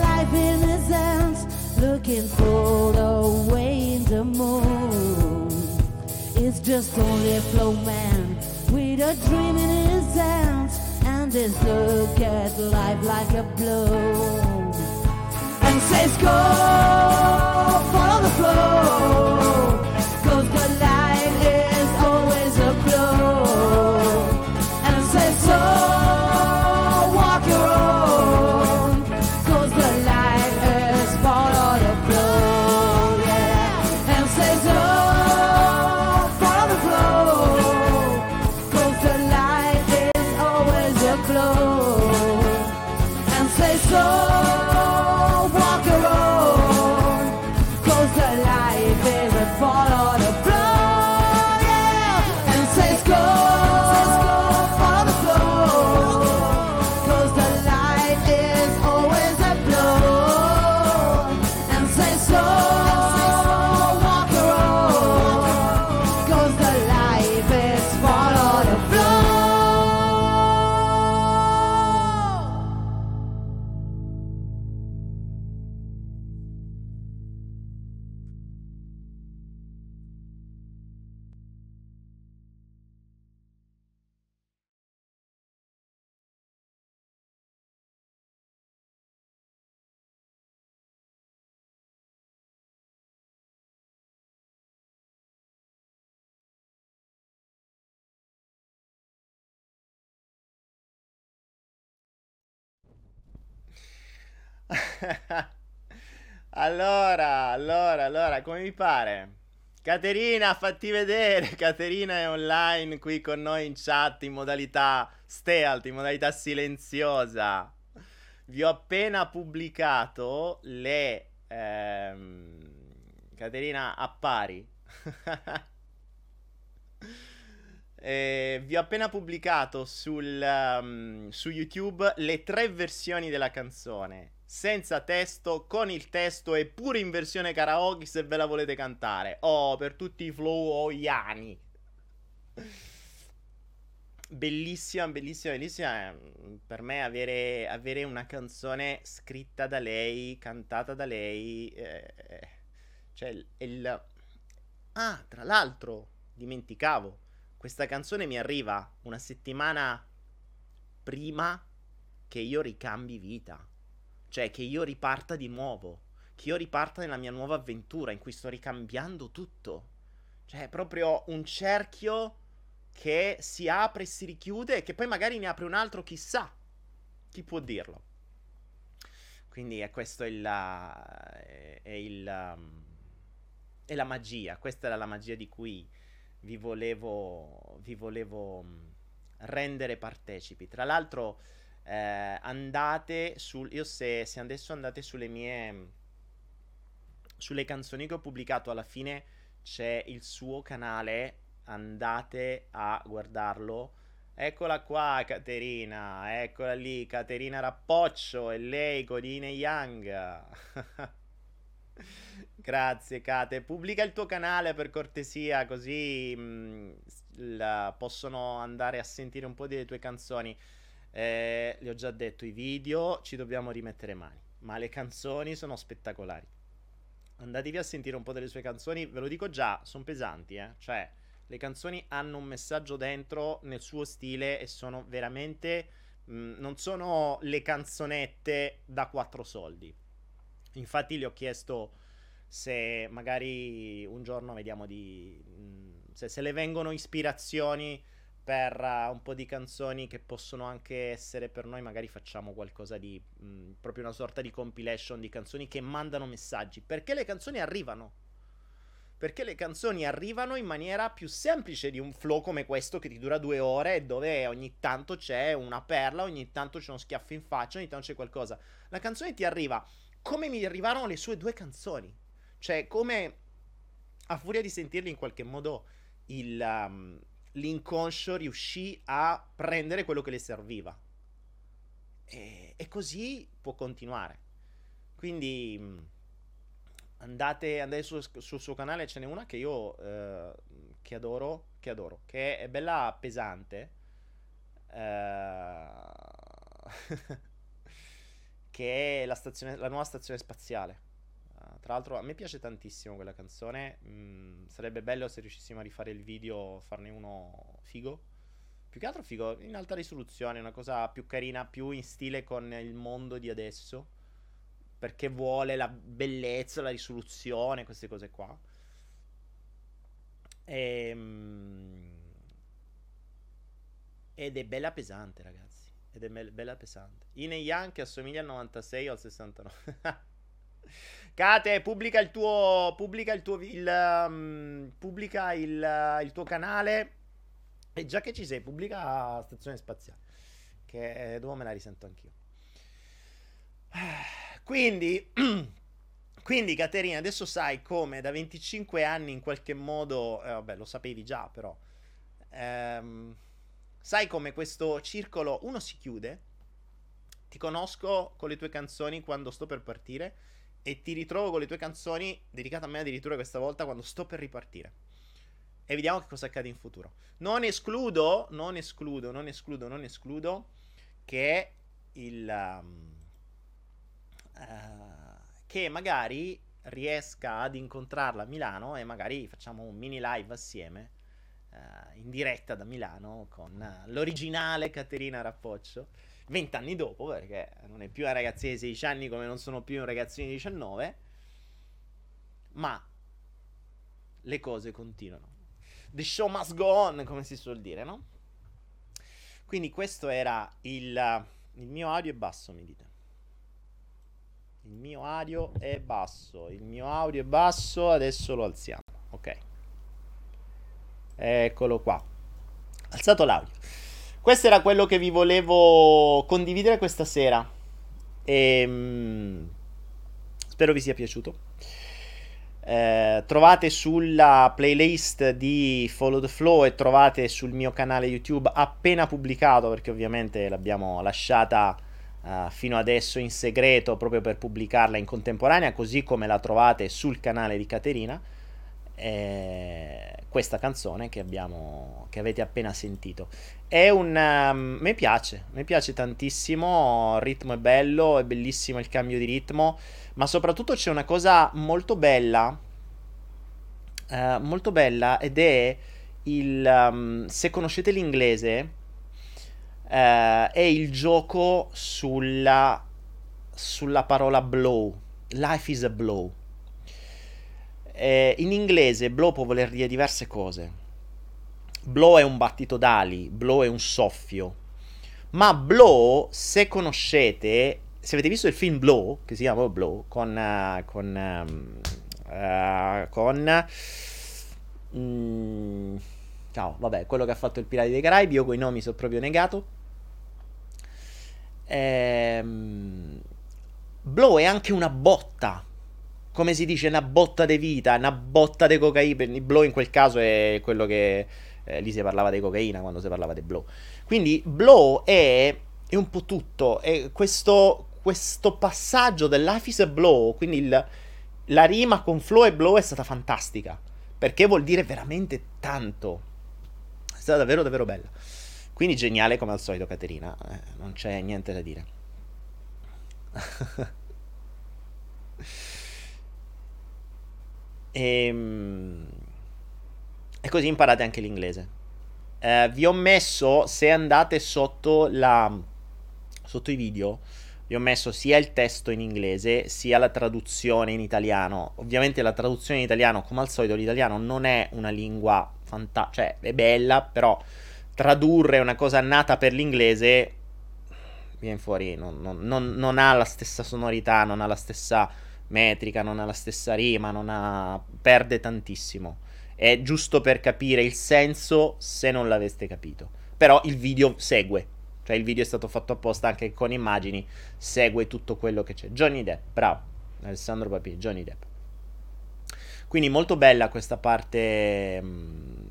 life in his hands looking for the way in the moon it's just only a flow man with a dream in his hands and this look at life like a blow. And says go follow the flow, <laughs> allora, allora, allora, come vi pare? Caterina, fatti vedere. <laughs> Caterina è online qui con noi in chat in modalità stealth, in modalità silenziosa. Vi ho appena pubblicato le... ehm, Caterina, appari. <laughs> Eh, vi ho appena pubblicato sul, um, su YouTube le tre versioni della canzone. Senza testo, con il testo e pure in versione karaoke se ve la volete cantare. Oh, per tutti i flowoiani. Bellissima, bellissima, bellissima. eh, Per me avere, avere una canzone scritta da lei, cantata da lei. eh, cioè, il- il... Ah, tra l'altro, dimenticavo. Questa canzone mi arriva una settimana prima che io ricambi vita. Cioè, che io riparta di nuovo. Che io riparta nella mia nuova avventura in cui sto ricambiando tutto. Cioè, è proprio un cerchio che si apre e si richiude e che poi magari ne apre un altro, chissà. Chi può dirlo? Quindi è questo il, è, il, um, è la magia. Questa era la magia di cui vi volevo, vi volevo um, rendere partecipi. Tra l'altro, eh, andate sul. Io se, se adesso andate sulle mie. Sulle canzoni che ho pubblicato alla fine c'è il suo canale andate a guardarlo. Eccola qua, Caterina. Eccola lì, Caterina Rappoccio e lei, Godine Young. <laughs> Grazie, Kate. Pubblica il tuo canale per cortesia, così mh, mm, la, possono andare a sentire un po' delle tue canzoni. Eh, le ho già detto, i video ci dobbiamo rimettere mani, ma le canzoni sono spettacolari. Andatevi a sentire un po' delle sue canzoni, ve lo dico già, sono pesanti, eh. Cioè, le canzoni hanno un messaggio dentro nel suo stile e sono veramente. Mh, mm, non sono le canzonette da quattro soldi. Infatti, gli ho chiesto se magari un giorno vediamo di. Mh, mm, se, se, le vengono ispirazioni per uh, un po' di canzoni che possono anche essere per noi, magari facciamo qualcosa di. Mh, mm, proprio una sorta di compilation di canzoni che mandano messaggi. Perché le canzoni arrivano perché le canzoni arrivano in maniera più semplice di un flow come questo che ti dura due ore dove ogni tanto c'è una perla, ogni tanto c'è uno schiaffo in faccia, ogni tanto c'è qualcosa. La canzone ti arriva come mi arrivarono le sue due canzoni. Cioè, come a furia di sentirli in qualche modo il, um, l'inconscio riuscì a prendere quello che le serviva. E, e così può continuare. Quindi andate, andate sul, sul, suo canale, ce n'è una che io eh, che adoro, che adoro, che è bella pesante. Eh, <laughs> che è la, stazione, la nuova stazione spaziale. Tra l'altro a me piace tantissimo quella canzone. Mm, sarebbe bello se riuscissimo a rifare il video, farne uno figo. Più che altro figo, in alta risoluzione, una cosa più carina, più in stile con il mondo di adesso perché vuole la bellezza, la risoluzione, queste cose qua. E, ehm, ed è bella pesante, ragazzi. Ed è bella pesante. Ine Young che assomiglia al 96 o al 69. <laughs> Kate, pubblica il tuo. Pubblica il tuo. Il, um, pubblica il, il, tuo canale. E già che ci sei, pubblica Stazione Spaziale. Che dopo me la risento anch'io. <sighs> Quindi, <clears throat> quindi Caterina, adesso sai come da 25 anni in qualche modo, eh, vabbè lo sapevi già però, ehm, sai come questo circolo, uno si chiude, ti conosco con le tue canzoni quando sto per partire e ti ritrovo con le tue canzoni dedicate a me addirittura questa volta quando sto per ripartire. E vediamo che cosa accade in futuro. Non escludo, non escludo, non escludo, non escludo che il... Um, eh, che magari riesca ad incontrarla a Milano e magari facciamo un mini live assieme uh, in diretta da Milano con uh, l'originale Caterina Rappoccio vent'anni dopo perché non è più una ragazzina di 16 anni come non sono più un ragazzino di 19 ma le cose continuano the show must go on come si suol dire no? quindi questo era il, il mio audio è basso mi dite il mio audio è basso. Il mio audio è basso. Adesso lo alziamo. Ok. Eccolo qua. Alzato l'audio. Questo era quello che vi volevo condividere questa sera. E, ehm, spero vi sia piaciuto. Eh, trovate sulla playlist di Follow the Flow e trovate sul mio canale YouTube appena pubblicato perché ovviamente l'abbiamo lasciata uh, fino adesso in segreto proprio per pubblicarla in contemporanea, così come la trovate sul canale di Caterina. Eh, questa canzone che, abbiamo, che avete appena sentito è un um, mi piace mi piace tantissimo il ritmo è bello è bellissimo il cambio di ritmo ma soprattutto c'è una cosa molto bella uh, molto bella ed è il um, se conoscete l'inglese eh, è il gioco sulla, sulla parola blow. Life is a blow. Eh, in inglese blow può voler dire diverse cose. Blow è un battito d'ali, blow è un soffio. Ma blow, se conoscete, se avete visto il film Blow, che si chiama Blow, con... Uh, con, uh, con mm, ciao, vabbè, quello che ha fatto il Pirati dei Caraibi, io con i nomi sono proprio negato. Ehm, blow è anche una botta. Come si dice, una botta di vita, una botta di cocaina. Il blow in quel caso è quello che... Eh, lì si parlava di cocaina quando si parlava di blow. Quindi blow è, è un po' tutto. È questo, questo passaggio del Life is a Blow, quindi il, la rima con flow e blow è stata fantastica. Perché vuol dire veramente tanto. È stata davvero, davvero bella. Quindi geniale come al solito, Caterina. Eh, non c'è niente da dire. <laughs> e, ehm, e così imparate anche l'inglese. Eh, vi ho messo, se andate sotto la sotto i video, vi ho messo sia il testo in inglese sia la traduzione in italiano. Ovviamente la traduzione in italiano, come al solito, l'italiano non è una lingua fantastica, cioè è bella, però tradurre una cosa nata per l'inglese viene fuori, non, non, non, non, ha la stessa sonorità, non ha la stessa metrica, non ha la stessa rima, ha... perde tantissimo. È giusto per capire il senso se non l'aveste capito. Però il video segue, cioè il video è stato fatto apposta anche con immagini, segue tutto quello che c'è. Johnny Depp, bravo, Alessandro Papi, Johnny Depp. Quindi molto bella questa parte... Mm,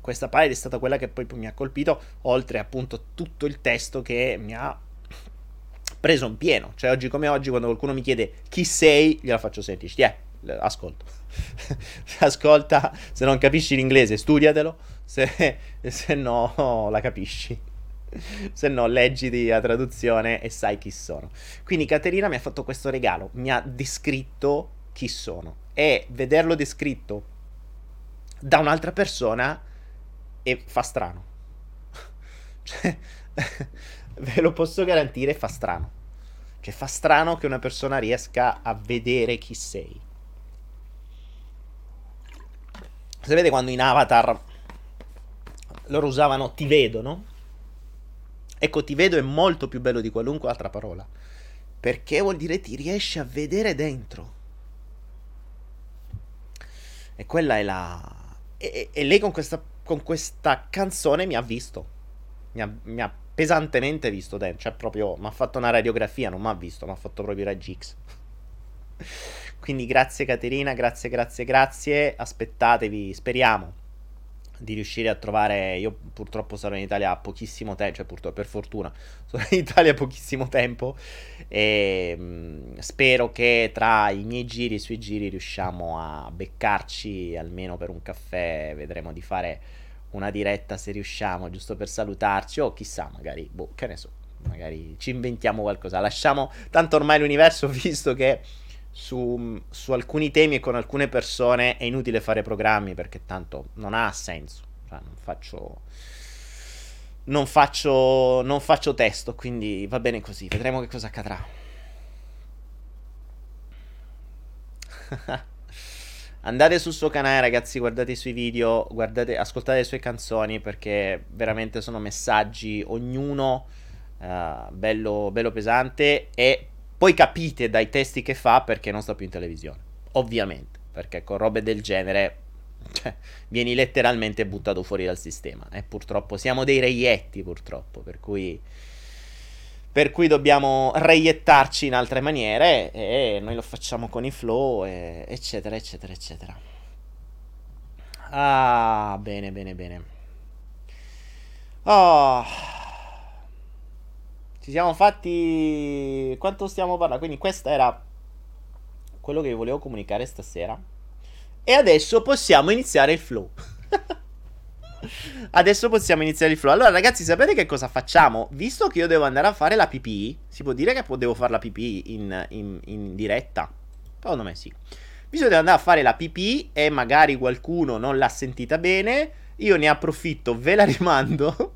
questa parte è stata quella che poi mi ha colpito, oltre appunto tutto il testo che mi ha preso in pieno. Cioè oggi come oggi quando qualcuno mi chiede chi sei, gliela faccio sentire, eh, ascolto. <laughs> Ascolta, se non capisci l'inglese studiatelo, se, se no la capisci se no leggiti la traduzione e sai chi sono. Quindi Caterina mi ha fatto questo regalo, mi ha descritto chi sono e vederlo descritto da un'altra persona fa strano. <laughs> cioè, ve lo posso garantire, fa strano. Cioè, fa strano che una persona riesca a vedere chi sei. Sapete quando in Avatar loro usavano ti vedo, no? Ecco, ti vedo è molto più bello di qualunque altra parola. Perché vuol dire ti riesci a vedere dentro. E quella è la... E, e lei con questa, con questa, canzone mi ha visto. Mi ha, mi ha pesantemente visto dentro. Cioè, proprio mi ha fatto una radiografia, non mi ha visto, mi ha fatto proprio raggi X. <laughs> Quindi grazie Caterina, grazie, grazie, grazie. Aspettatevi, speriamo di riuscire a trovare. Io purtroppo sarò in Italia pochissimo tempo, cioè purtroppo per fortuna <laughs> sono in Italia pochissimo tempo e mh, mm, spero che tra i miei giri e i suoi giri riusciamo a beccarci almeno per un caffè. Vedremo di fare una diretta se riusciamo, giusto per salutarci o chissà, magari, boh, che ne so, magari ci inventiamo qualcosa. Lasciamo tanto ormai l'universo <laughs> visto che su, su, alcuni temi e con alcune persone è inutile fare programmi perché tanto non ha senso. Cioè, non faccio. Non faccio, non faccio testo, quindi va bene così. Vedremo che cosa accadrà. <laughs> Andate sul suo canale, ragazzi, guardate i suoi video, guardate, ascoltate le sue canzoni perché veramente sono messaggi, ognuno uh, bello, bello pesante e poi capite dai testi che fa perché non sta più in televisione. Ovviamente, perché con robe del genere cioè, vieni letteralmente buttato fuori dal sistema. E purtroppo siamo dei reietti, purtroppo, per cui... Per cui dobbiamo reiettarci in altre maniere e noi lo facciamo con i flow, e, eccetera, eccetera, eccetera. Ah, bene, bene, bene. Oh, ci siamo fatti... Quanto stiamo parlando? Quindi questo era quello che volevo comunicare stasera. E adesso possiamo iniziare il flow. <laughs> adesso possiamo iniziare il flow. Allora, ragazzi, sapete che cosa facciamo? Visto che io devo andare a fare la PP, si può dire che devo fare la PP in, in, in diretta? Secondo me sì. Visto che devo andare a fare la PP e magari qualcuno non l'ha sentita bene, io ne approfitto, ve la rimando,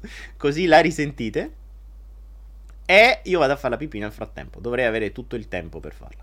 <laughs> così la risentite. E io vado a fare la pipì nel frattempo. Dovrei avere tutto il tempo per farla.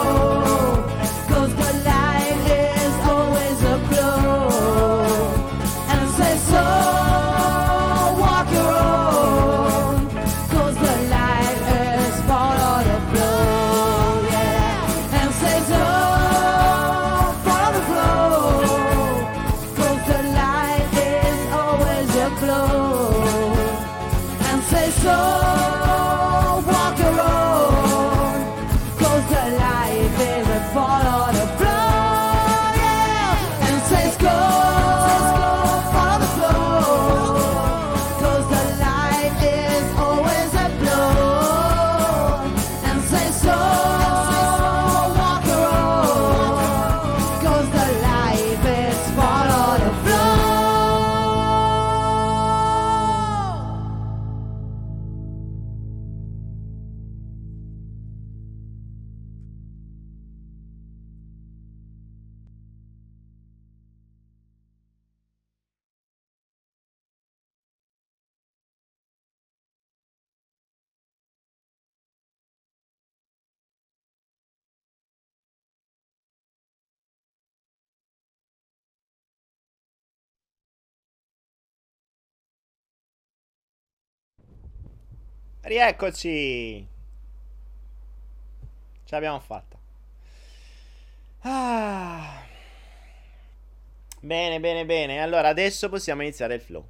Rieccoci. Ce l'abbiamo fatta. Ah. Bene, bene, bene. Allora, adesso possiamo iniziare il flow.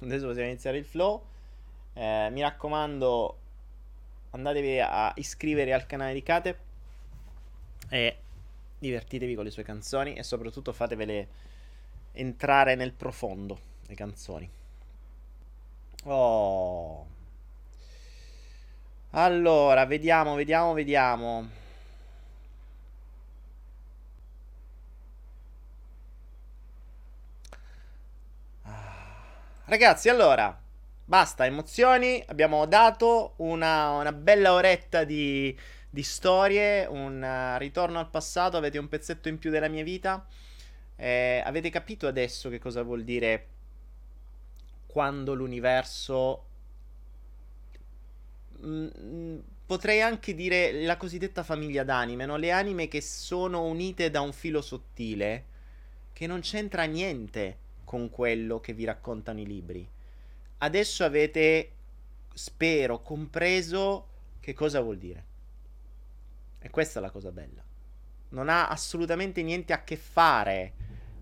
Adesso possiamo iniziare il flow. Eh, mi raccomando, andatevi a iscrivervi al canale di Kate e divertitevi con le sue canzoni e soprattutto fatevele entrare nel profondo le canzoni. Oh. Allora, vediamo, vediamo, vediamo. Ragazzi, allora, basta emozioni. Abbiamo dato una, una bella oretta di, di storie, un eh, ritorno al passato. Avete un pezzetto in più della mia vita. Eh, avete capito adesso che cosa vuol dire quando l'universo Mm, mm, potrei anche dire la cosiddetta famiglia d'anime, no? Le anime che sono unite da un filo sottile che non c'entra niente con quello che vi raccontano i libri. Adesso avete, spero, compreso che cosa vuol dire. E questa è la cosa bella. Non ha assolutamente niente a che fare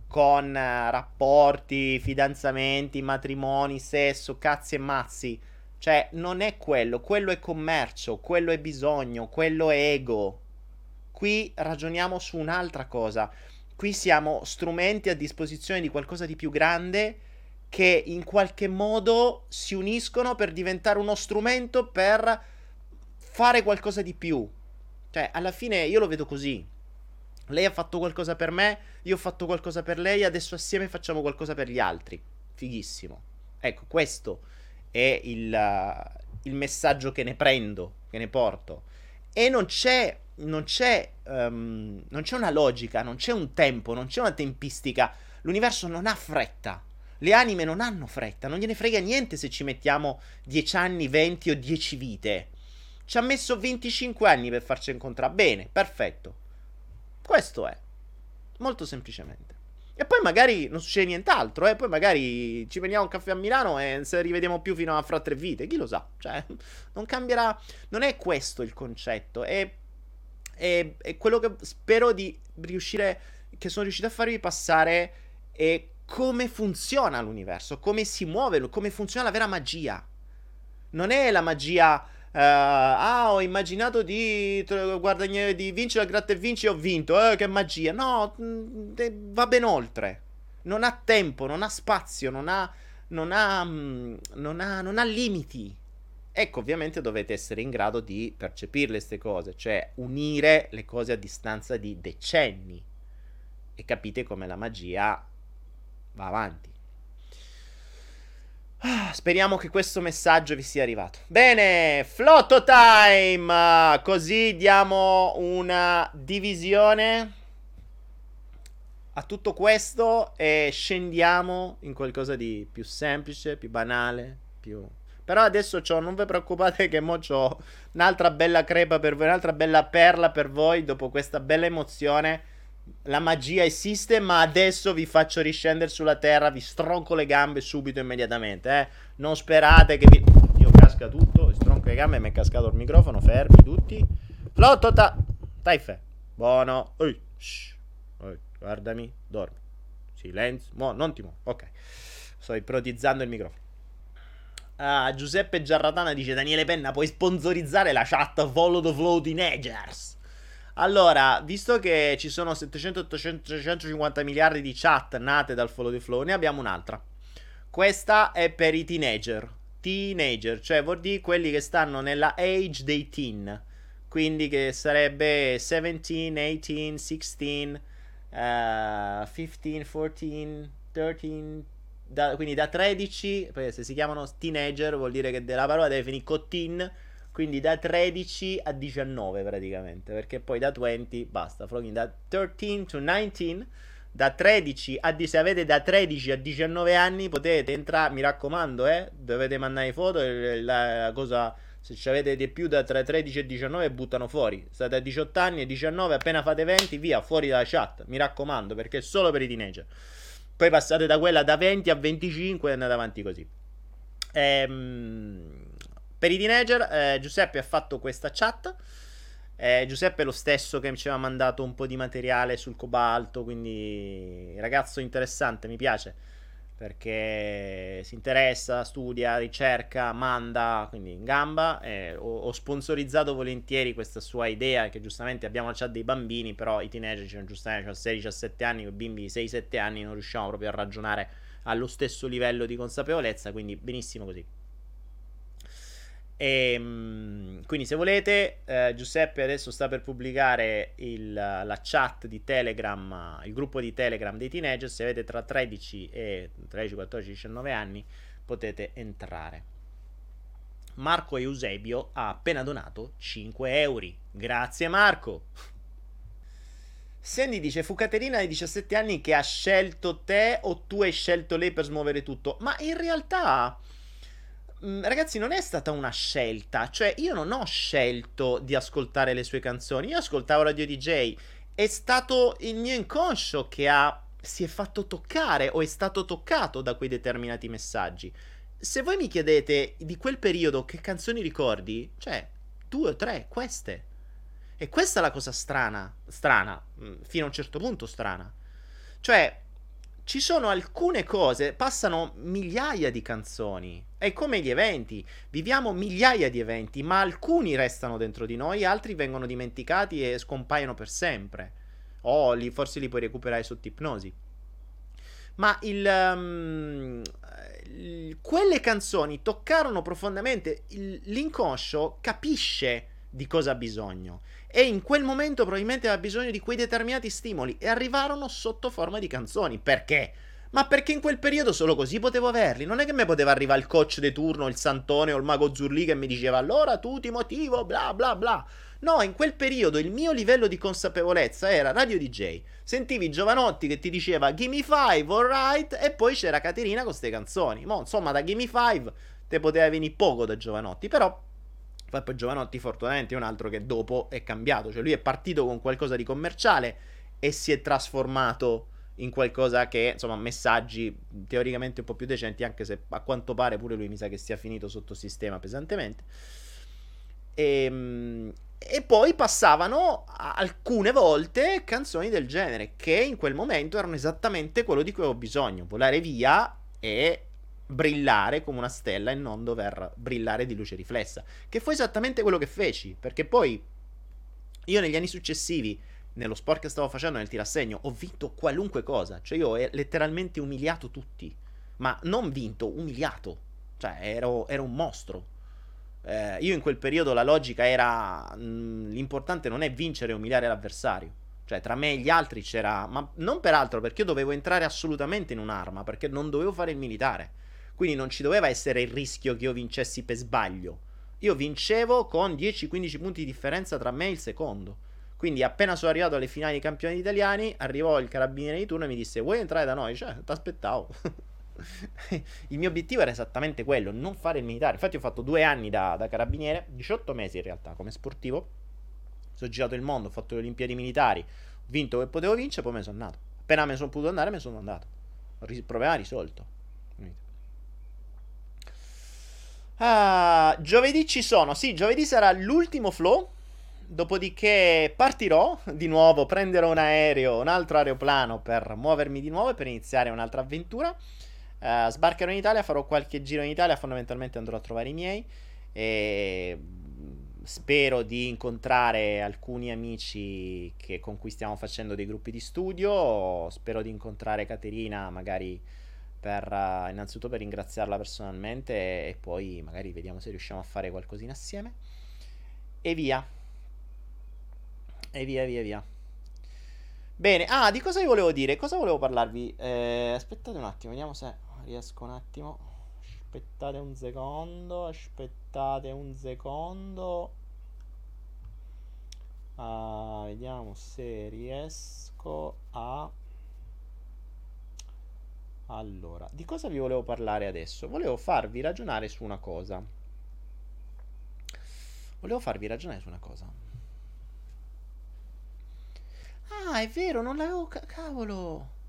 con eh, rapporti, fidanzamenti, matrimoni, sesso, cazzi e mazzi. Cioè, non è quello, quello è commercio, quello è bisogno, quello è ego. Qui ragioniamo su un'altra cosa. Qui siamo strumenti a disposizione di qualcosa di più grande che in qualche modo si uniscono per diventare uno strumento per fare qualcosa di più. Cioè, alla fine io lo vedo così. Lei ha fatto qualcosa per me, io ho fatto qualcosa per lei, adesso assieme facciamo qualcosa per gli altri. Fighissimo. Ecco, questo è il, il messaggio che ne prendo, che ne porto. E non c'è, non c'è, um, non c'è una logica, non c'è un tempo, non c'è una tempistica. L'universo non ha fretta. Le anime non hanno fretta, non gliene frega niente se ci mettiamo 10 anni, 20 o 10 vite. Ci ha messo 25 anni per farci incontrare. Bene, perfetto. Questo è. Molto semplicemente. E poi magari non succede nient'altro, eh? Poi magari ci prendiamo un caffè a Milano e se rivediamo più fino a fra tre vite. Chi lo sa? Cioè, non cambierà. Non è questo il concetto. È, è, è quello che spero di riuscire. Che sono riuscito a farvi passare. È come funziona l'universo, come si muove, come funziona la vera magia. Non è la magia ah, ho immaginato di, guarda, di vincere a gratta e vinci e ho vinto. Eh, che magia. No, mm, va ben oltre. Non ha tempo, non ha spazio, non ha, non ha, mm, non ha, non ha limiti. Ecco, ovviamente dovete essere in grado di percepirle queste cose, cioè unire le cose a distanza di decenni. E capite come la magia va avanti. Ah, speriamo che questo messaggio vi sia arrivato. Bene, Flotto Time! Così diamo una divisione a tutto questo e scendiamo in qualcosa di più semplice, più banale, più... Però adesso c'ho, non vi preoccupate che mo c'ho un'altra bella crepa per voi, un'altra bella perla per voi dopo questa bella emozione la magia esiste, ma adesso vi faccio riscendere sulla terra, vi stronco le gambe subito, immediatamente. Eh? Non sperate che vi... Io casca tutto, stronco le gambe, mi è cascato il microfono, fermi tutti. Flotto, ta... Taife. Buono. Ui, shh. Ui, guardami, dormi. Silenzio. Mo, non ti muovo. Ok. Sto ipotizzando il microfono. Ah, Giuseppe Giarratana dice Daniele Penna, puoi sponsorizzare la chat Follow the Flow Teenagers. Allora, visto che ci sono 700, 800, 350 miliardi di chat nate dal follow the flow, ne abbiamo un'altra. Questa è per i teenager. Teenager, cioè vuol dire quelli che stanno nella age dei teen. Quindi che sarebbe 17, 18, 16, uh, 15, 14, 13, da, quindi da 13, se si chiamano teenager vuol dire che la parola deve finire con teen quindi da 13 a 19 praticamente, perché poi da 20 basta, da 13 to 19, da 13 a 10, se avete da 13 a 19 anni potete entrare, mi raccomando, eh, dovete mandare foto la, la cosa se avete di più da tra 13 e 19 buttano fuori. State a 18 anni e 19, appena fate 20, via, fuori dalla chat. Mi raccomando, perché è solo per i teenager. Poi passate da quella da 20 a 25 e andate avanti così. Ehm per i teenager, eh, Giuseppe ha fatto questa chat. Eh, Giuseppe è lo stesso che ci aveva mandato un po' di materiale sul cobalto, quindi ragazzo interessante, mi piace perché si interessa, studia, ricerca, manda, quindi in gamba. Eh, ho, ho, sponsorizzato volentieri questa sua idea, che giustamente abbiamo la chat dei bambini, però i teenager cioè, giustamente hanno 16-17 anni, i bimbi 6-7 anni, non riusciamo proprio a ragionare allo stesso livello di consapevolezza, quindi benissimo così. E, ehm, quindi se volete, eh, Giuseppe adesso sta per pubblicare il, la chat di Telegram, il gruppo di Telegram dei teenager, se avete tra 13 e 13, 14, 19 anni potete entrare. Marco Eusebio ha appena donato 5 euro. Grazie Marco. Sandy dice: Fu Caterina di 17 anni che ha scelto te o tu hai scelto lei per smuovere tutto? Ma in realtà ragazzi, non è stata una scelta. Cioè, io non ho scelto di ascoltare le sue canzoni. Io ascoltavo Radio DJ. È stato il mio inconscio che ha, si è fatto toccare o è stato toccato da quei determinati messaggi. Se voi mi chiedete di quel periodo che canzoni ricordi, cioè, due o tre, queste. E questa è la cosa strana. Strana. Mm, fino a un certo punto strana. Cioè, ci sono alcune cose, passano migliaia di canzoni. È come gli eventi, viviamo migliaia di eventi, ma alcuni restano dentro di noi, altri vengono dimenticati e scompaiono per sempre. O li, forse li puoi recuperare sotto ipnosi. Ma il, um, quelle canzoni toccarono profondamente. Il, l'inconscio capisce di cosa ha bisogno. E in quel momento probabilmente aveva bisogno di quei determinati stimoli. E arrivarono sotto forma di canzoni. Perché? Ma perché in quel periodo solo così potevo averli? Non è che mi poteva arrivare il coach di turno, il Santone o il mago Zurli che mi diceva allora tu ti motivo, bla bla bla. No, in quel periodo il mio livello di consapevolezza era radio DJ. Sentivi Giovanotti che ti diceva Gimme 5, alright, e poi c'era Caterina con queste canzoni. Mo, insomma, da Gimme 5 te poteva venire poco da Giovanotti, però poi Giovanotti fortunatamente è un altro che dopo è cambiato, cioè lui è partito con qualcosa di commerciale e si è trasformato in qualcosa che, insomma, messaggi teoricamente un po' più decenti, anche se a quanto pare pure lui mi sa che sia finito sotto sistema pesantemente. E, ehm, e poi passavano alcune volte canzoni del genere, che in quel momento erano esattamente quello di cui avevo bisogno, volare via e brillare come una stella e non dover brillare di luce riflessa, che fu esattamente quello che feci, perché poi io negli anni successivi nello sport che stavo facendo nel tirassegno, ho vinto qualunque cosa. Cioè, io ho letteralmente umiliato tutti. Ma non vinto, umiliato. Cioè, ero, ero un mostro. Eh, io in quel periodo la logica era: mh, mm, l'importante non è vincere e umiliare l'avversario. Cioè, tra me e gli altri c'era. Ma non peraltro perché io dovevo entrare assolutamente in un'arma. Perché non dovevo fare il militare. Quindi non ci doveva essere il rischio che io vincessi per sbaglio. Io vincevo con 10-15 punti di differenza tra me e il secondo. Quindi appena sono arrivato alle finali dei campioni italiani, arrivò il carabiniere di turno e mi disse vuoi entrare da noi? Cioè, ti aspettavo. <laughs> il mio obiettivo era esattamente quello, non fare il militare. Infatti ho fatto due anni da, da carabiniere, 18 mesi in realtà come sportivo. Sono girato il mondo, ho fatto le Olimpiadi militari, ho vinto che potevo vincere, poi me ne sono andato. Appena me sono potuto andare, me ne sono andato. Problema risolto. Ah, giovedì ci sono. Sì, giovedì sarà l'ultimo flow Dopodiché partirò di nuovo, prenderò un aereo, un altro aeroplano per muovermi di nuovo e per iniziare un'altra avventura. Uh, sbarcherò in Italia, farò qualche giro in Italia, fondamentalmente andrò a trovare i miei e spero di incontrare alcuni amici che, con cui stiamo facendo dei gruppi di studio. Spero di incontrare Caterina, magari per innanzitutto per ringraziarla personalmente e poi magari vediamo se riusciamo a fare qualcosina assieme. E via. E via, via, via. Bene, ah, di cosa vi volevo dire? Cosa volevo parlarvi? Eh, aspettate un attimo, vediamo se riesco un attimo. Aspettate un secondo, aspettate un secondo. Ah, vediamo se riesco a... Allora, di cosa vi volevo parlare adesso? Volevo farvi ragionare su una cosa. Volevo farvi ragionare su una cosa. Ah, è vero, non l'avevo. Ca- cavolo.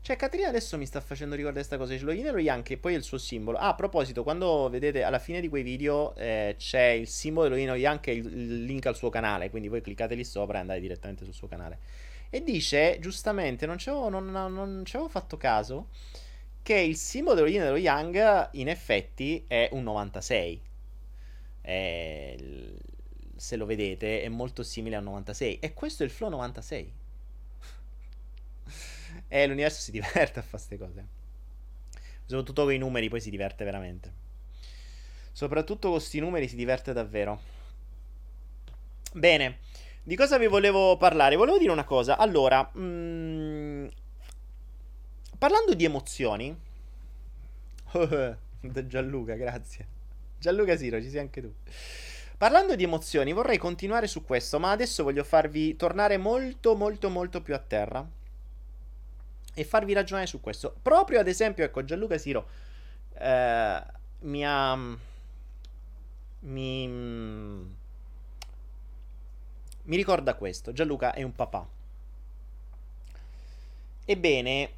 Cioè, Caterina adesso mi sta facendo ricordare questa cosa. C'è lo yin e lo yang, che poi è il suo simbolo. Ah, a proposito, quando vedete alla fine di quei video eh, c'è il simbolo dello yin e lo yang, è il, link al suo canale. Quindi voi cliccate lì sopra e andate direttamente sul suo canale. E dice, giustamente, non ci avevo fatto caso, che il simbolo dello yin e dello yang, in effetti, è un 96. È, se lo vedete, è molto simile al 96. E questo è il flow 96. <laughs> E l'universo si <laughs> diverte a fare queste cose. Soprattutto con i numeri poi si diverte veramente. Soprattutto con questi numeri si diverte davvero. Bene, di cosa vi volevo parlare? Volevo dire una cosa. Allora, mh, mm, parlando di emozioni... <laughs> Gianluca, grazie. Gianluca Siro, ci sei anche tu. Parlando di emozioni, vorrei continuare su questo, ma adesso voglio farvi tornare molto, molto, molto più a terra e farvi ragionare su questo. Proprio ad esempio, ecco, Gianluca Siro eh, mi ha... Mi, mi ricorda questo. Gianluca è un papà. Ebbene,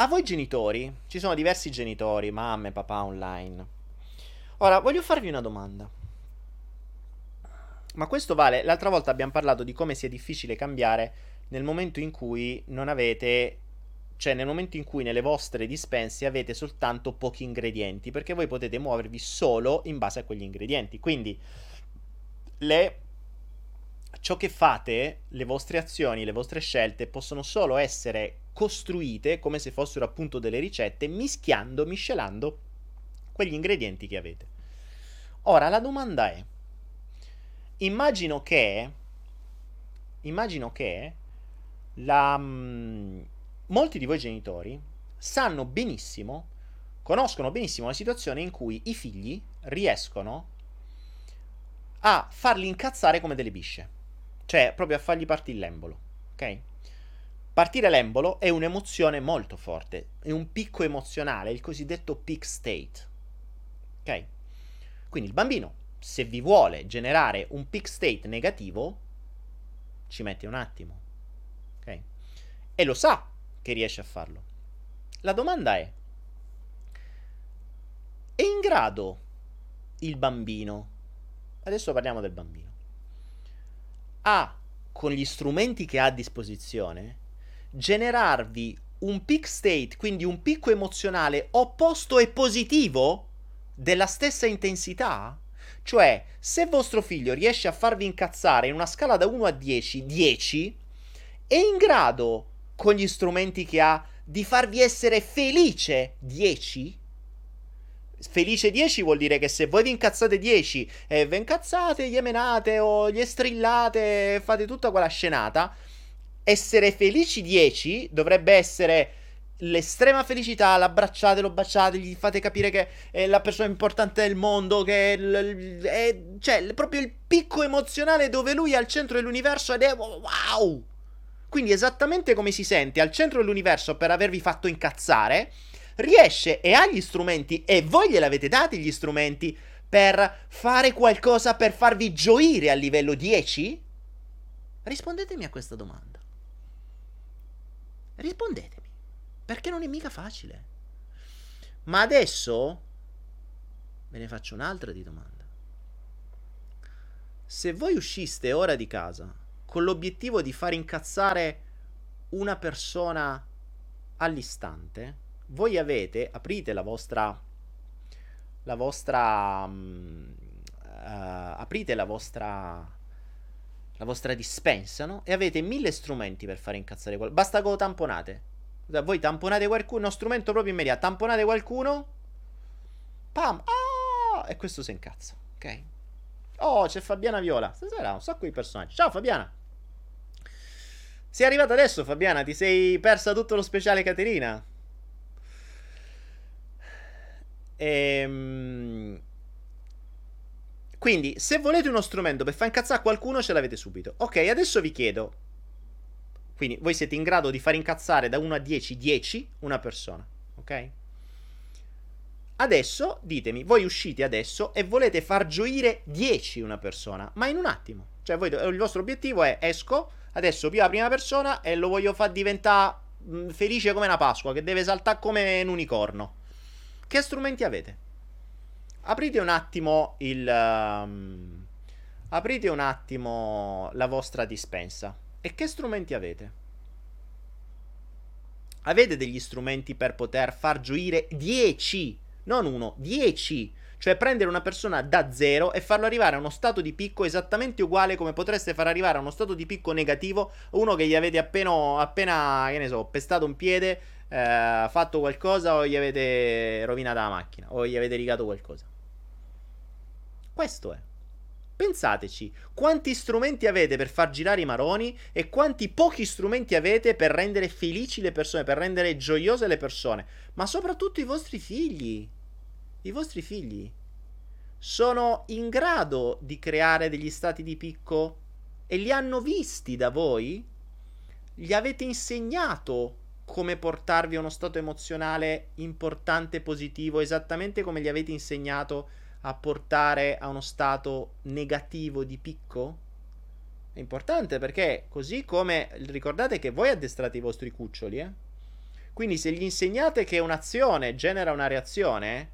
a voi genitori, ci sono diversi genitori, mamme, papà online. Ora, voglio farvi una domanda. Ma questo vale, l'altra volta abbiamo parlato di come sia difficile cambiare nel momento in cui non avete cioè nel momento in cui nelle vostre dispense avete soltanto pochi ingredienti, perché voi potete muovervi solo in base a quegli ingredienti. Quindi le ciò che fate, le vostre azioni, le vostre scelte possono solo essere costruite come se fossero appunto delle ricette, mischiando, miscelando quegli ingredienti che avete. Ora la domanda è, immagino che, immagino che la, mh, mm, molti di voi genitori sanno benissimo, conoscono benissimo la situazione in cui i figli riescono a farli incazzare come delle bisce. Cioè, proprio a fargli partire l'embolo. Ok? Partire l'embolo è un'emozione molto forte, è un picco emozionale, il cosiddetto peak state. Ok? Quindi il bambino, se vi vuole generare un peak state negativo, ci mette un attimo. Ok? E lo sa che riesce a farlo. La domanda è, è in grado il bambino, adesso parliamo del bambino, a, con gli strumenti che ha a disposizione, generarvi un peak state, quindi un picco emozionale opposto e positivo della stessa intensità? Cioè, se vostro figlio riesce a farvi incazzare in una scala da 1 a 10, 10, è in grado, con gli strumenti che ha, di farvi essere felice 10? Felice 10 vuol dire che se voi vi incazzate 10 e vi incazzate, gli menate o gli strillate, fate tutta quella scenata, essere felici 10 dovrebbe essere l'estrema felicità, l'abbracciate, lo baciate, gli fate capire che è la persona importante del mondo, che è, l- è cioè, proprio il picco emozionale dove lui è al centro dell'universo ed è wow! Quindi esattamente come si sente al centro dell'universo per avervi fatto incazzare, riesce e ha gli strumenti e voi gliel'avete dati gli strumenti per fare qualcosa per farvi gioire a livello 10? Rispondetemi a questa domanda. Rispondetemi. Perché non è mica facile. Ma adesso ve ne faccio un'altra di domanda. Se voi usciste ora di casa con l'obiettivo di far incazzare una persona all'istante, voi avete, aprite la vostra, la vostra, uh, aprite la vostra, la vostra dispensa, no? E avete mille strumenti per fare incazzare qualcuno. Basta che lo tamponate. Voi tamponate qualcuno, uno strumento proprio immediato. Tamponate qualcuno, pam, ah, e questo si incazza, ok? Oh, c'è Fabiana Viola. Stasera un sacco di personaggi. Ciao Fabiana. Sei arrivata adesso, Fabiana? Ti sei persa tutto lo speciale Caterina? Ehm... Quindi, se volete uno strumento per far incazzare qualcuno, ce l'avete subito. Ok, adesso vi chiedo. Quindi, voi siete in grado di far incazzare da 1 a 10, 10 una persona. Ok? Adesso ditemi, voi uscite adesso e volete far gioire 10 una persona, ma in un attimo. Cioè, voi, il vostro obiettivo è esco, adesso più la prima persona e lo voglio far diventare mm, felice come una Pasqua, che deve saltare come un unicorno. Che strumenti avete? Aprite un attimo il... Um, aprite un attimo la vostra dispensa. E che strumenti avete? Avete degli strumenti per poter far gioire 10, non uno, 10. Cioè prendere una persona da zero e farlo arrivare a uno stato di picco esattamente uguale come potreste far arrivare a uno stato di picco negativo uno che gli avete appena, appena che ne so, pestato un piede eh, fatto qualcosa o gli avete rovinato la macchina o gli avete rigato qualcosa. Questo è. Pensateci, quanti strumenti avete per far girare i maroni e quanti pochi strumenti avete per rendere felici le persone, per rendere gioiose le persone, ma soprattutto i vostri figli. I vostri figli sono in grado di creare degli stati di picco e li hanno visti da voi? Gli avete insegnato come portarvi a uno stato emozionale importante, positivo, esattamente come gli avete insegnato a portare a uno stato negativo di picco? È importante perché così come ricordate che voi addestrate i vostri cuccioli, eh? Quindi se gli insegnate che un'azione genera una reazione,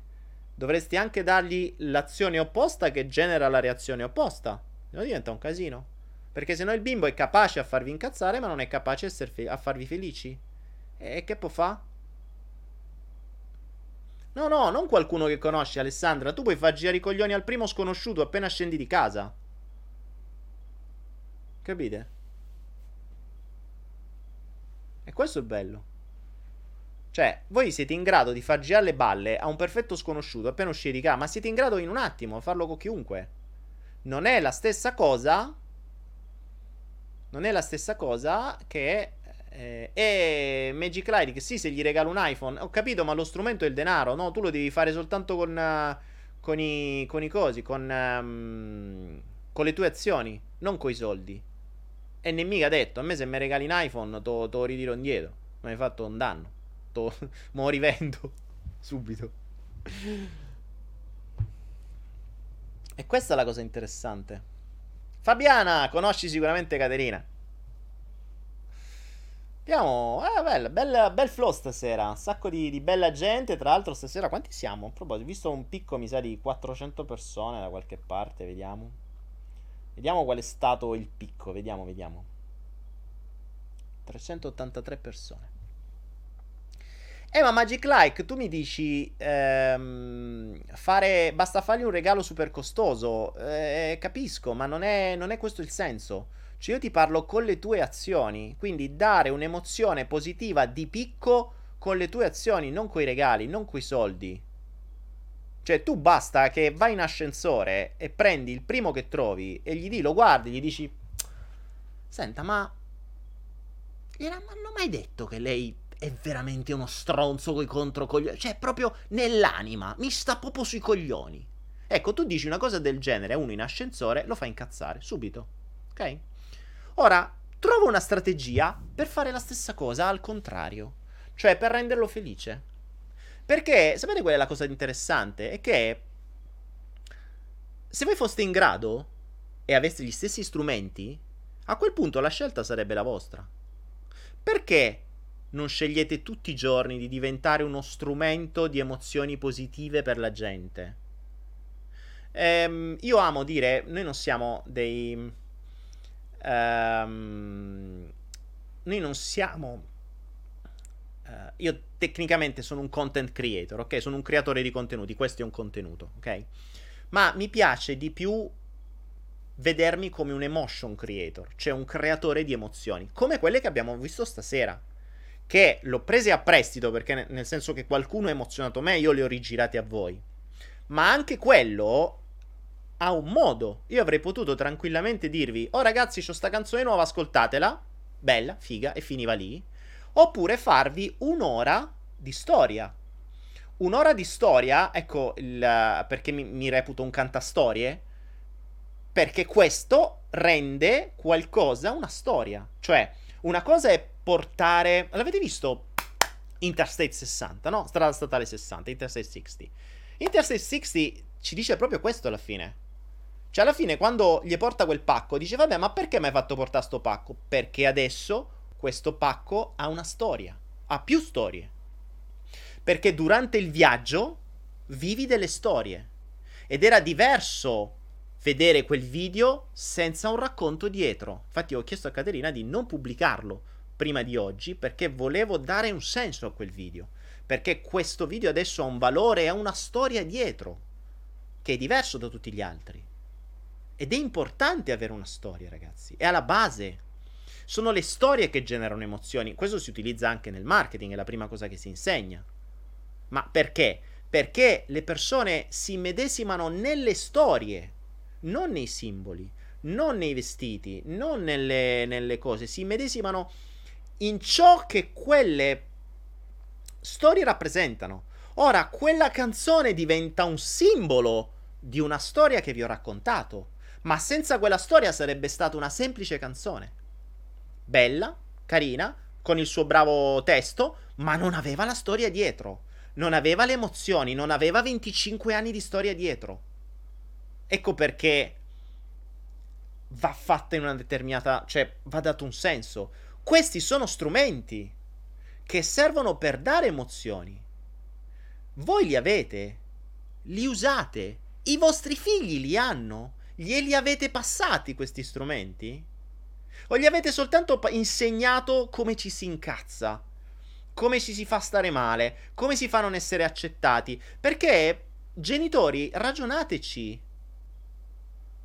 dovreste anche dargli l'azione opposta che genera la reazione opposta. Se no diventa un casino. Perché se no il bimbo è capace a farvi incazzare, ma non è capace a, fe- a farvi felici. E che può fare? No, no, non qualcuno che conosci, Alessandra. Tu puoi far girare i coglioni al primo sconosciuto appena scendi di casa. Capite? E questo è bello. Cioè, voi siete in grado di far girare le balle a un perfetto sconosciuto appena uscire di casa, ma siete in grado in un attimo di farlo con chiunque. Non è la stessa cosa. Non è la stessa cosa che. Eh, e Magic Light, sì, se gli regalo un iPhone, ho capito, ma lo strumento è il denaro, no? Tu lo devi fare soltanto con, uh, con, i, con i cosi, con, um, con le tue azioni, non con i soldi. E ne mica detto, a me se mi regali un iPhone, te lo ritiro indietro. Mi hai fatto un danno. Mo <laughs> mo rivendo <laughs> subito. E questa è la cosa interessante. Fabiana, conosci sicuramente Caterina. Abbiamo. Eh, bella, bella, bel flow stasera. Un sacco di, di, bella gente. Tra l'altro, stasera quanti siamo? A proposito, visto un picco, mi sa, di 400 persone da qualche parte. Vediamo. Vediamo qual è stato il picco. Vediamo, vediamo. 383 persone. Eh, ma Magic Like, tu mi dici, ehm, fare, basta fargli un regalo super costoso. Eh, capisco, ma non è, non è questo il senso. Cioè, io ti parlo con le tue azioni. Quindi dare un'emozione positiva di picco con le tue azioni, non coi regali, non coi soldi. Cioè, tu basta che vai in ascensore e prendi il primo che trovi e gli di, lo guardi, gli dici: Senta, ma. Non hanno mai detto che lei è veramente uno stronzo coi controcoglioni. Cioè, proprio nell'anima, mi sta proprio sui coglioni. Ecco, tu dici una cosa del genere a uno in ascensore, lo fa incazzare subito. Ok? Ora, trova una strategia per fare la stessa cosa al contrario, cioè per renderlo felice. Perché, sapete qual è la cosa interessante? È che se voi foste in grado e aveste gli stessi strumenti, a quel punto la scelta sarebbe la vostra. Perché non scegliete tutti i giorni di diventare uno strumento di emozioni positive per la gente? Ehm, io amo dire, noi non siamo dei... Um, noi non siamo Uh, io tecnicamente sono un content creator, ok? Sono un creatore di contenuti, questo è un contenuto, ok? Ma mi piace di più vedermi come un emotion creator, cioè un creatore di emozioni, come quelle che abbiamo visto stasera. Che l'ho prese a prestito perché nel senso che qualcuno ha emozionato me, io le ho rigirate a voi. Ma anche quello ha un modo. Io avrei potuto tranquillamente dirvi: "Oh ragazzi, c'ho sta canzone nuova, ascoltatela". Bella, figa e finiva lì oppure farvi un'ora di storia. Un'ora di storia, ecco il, perché mi, mi reputo un cantastorie, perché questo rende qualcosa una storia. Cioè, una cosa è portare... L'avete visto? Interstate 60, no? Strada statale 60, Interstate 60. Interstate 60 ci dice proprio questo alla fine. Cioè, alla fine, quando gli porta quel pacco, dice: Vabbè, ma perché mi hai fatto portare sto pacco? Perché adesso questo pacco ha una storia, ha più storie. Perché durante il viaggio vivi delle storie. Ed era diverso vedere quel video senza un racconto dietro. Infatti ho chiesto a Caterina di non pubblicarlo prima di oggi perché volevo dare un senso a quel video. Perché questo video adesso ha un valore ha una storia dietro che è diverso da tutti gli altri. Ed è importante avere una storia, ragazzi. È alla base sono le storie che generano emozioni. Questo si utilizza anche nel marketing, è la prima cosa che si insegna. Ma perché? Perché le persone si medesimano nelle storie, non nei simboli, non nei vestiti, non nelle, nelle cose, si medesimano in ciò che quelle storie rappresentano. Ora, quella canzone diventa un simbolo di una storia che vi ho raccontato, ma senza quella storia sarebbe stata una semplice canzone bella, carina, con il suo bravo testo, ma non aveva la storia dietro. Non aveva le emozioni, non aveva 25 anni di storia dietro. Ecco perché va fatta in una determinata, cioè va dato un senso. Questi sono strumenti che servono per dare emozioni. Voi li avete, li usate, i vostri figli li hanno, glieli avete passati questi strumenti? O gli avete soltanto insegnato come ci si incazza? Come ci si fa stare male? Come si fa non essere accettati? Perché, genitori, ragionateci.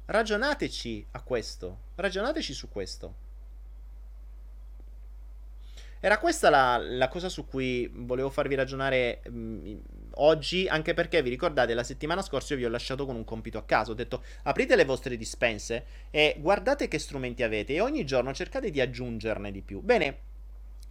Ragionateci a questo. Ragionateci su questo. Era questa la, la, cosa su cui volevo farvi ragionare mh, mm, oggi, anche perché vi ricordate, la settimana scorsa io vi ho lasciato con un compito a caso. Ho detto aprite le vostre dispense e guardate che strumenti avete e ogni giorno cercate di aggiungerne di più. Bene,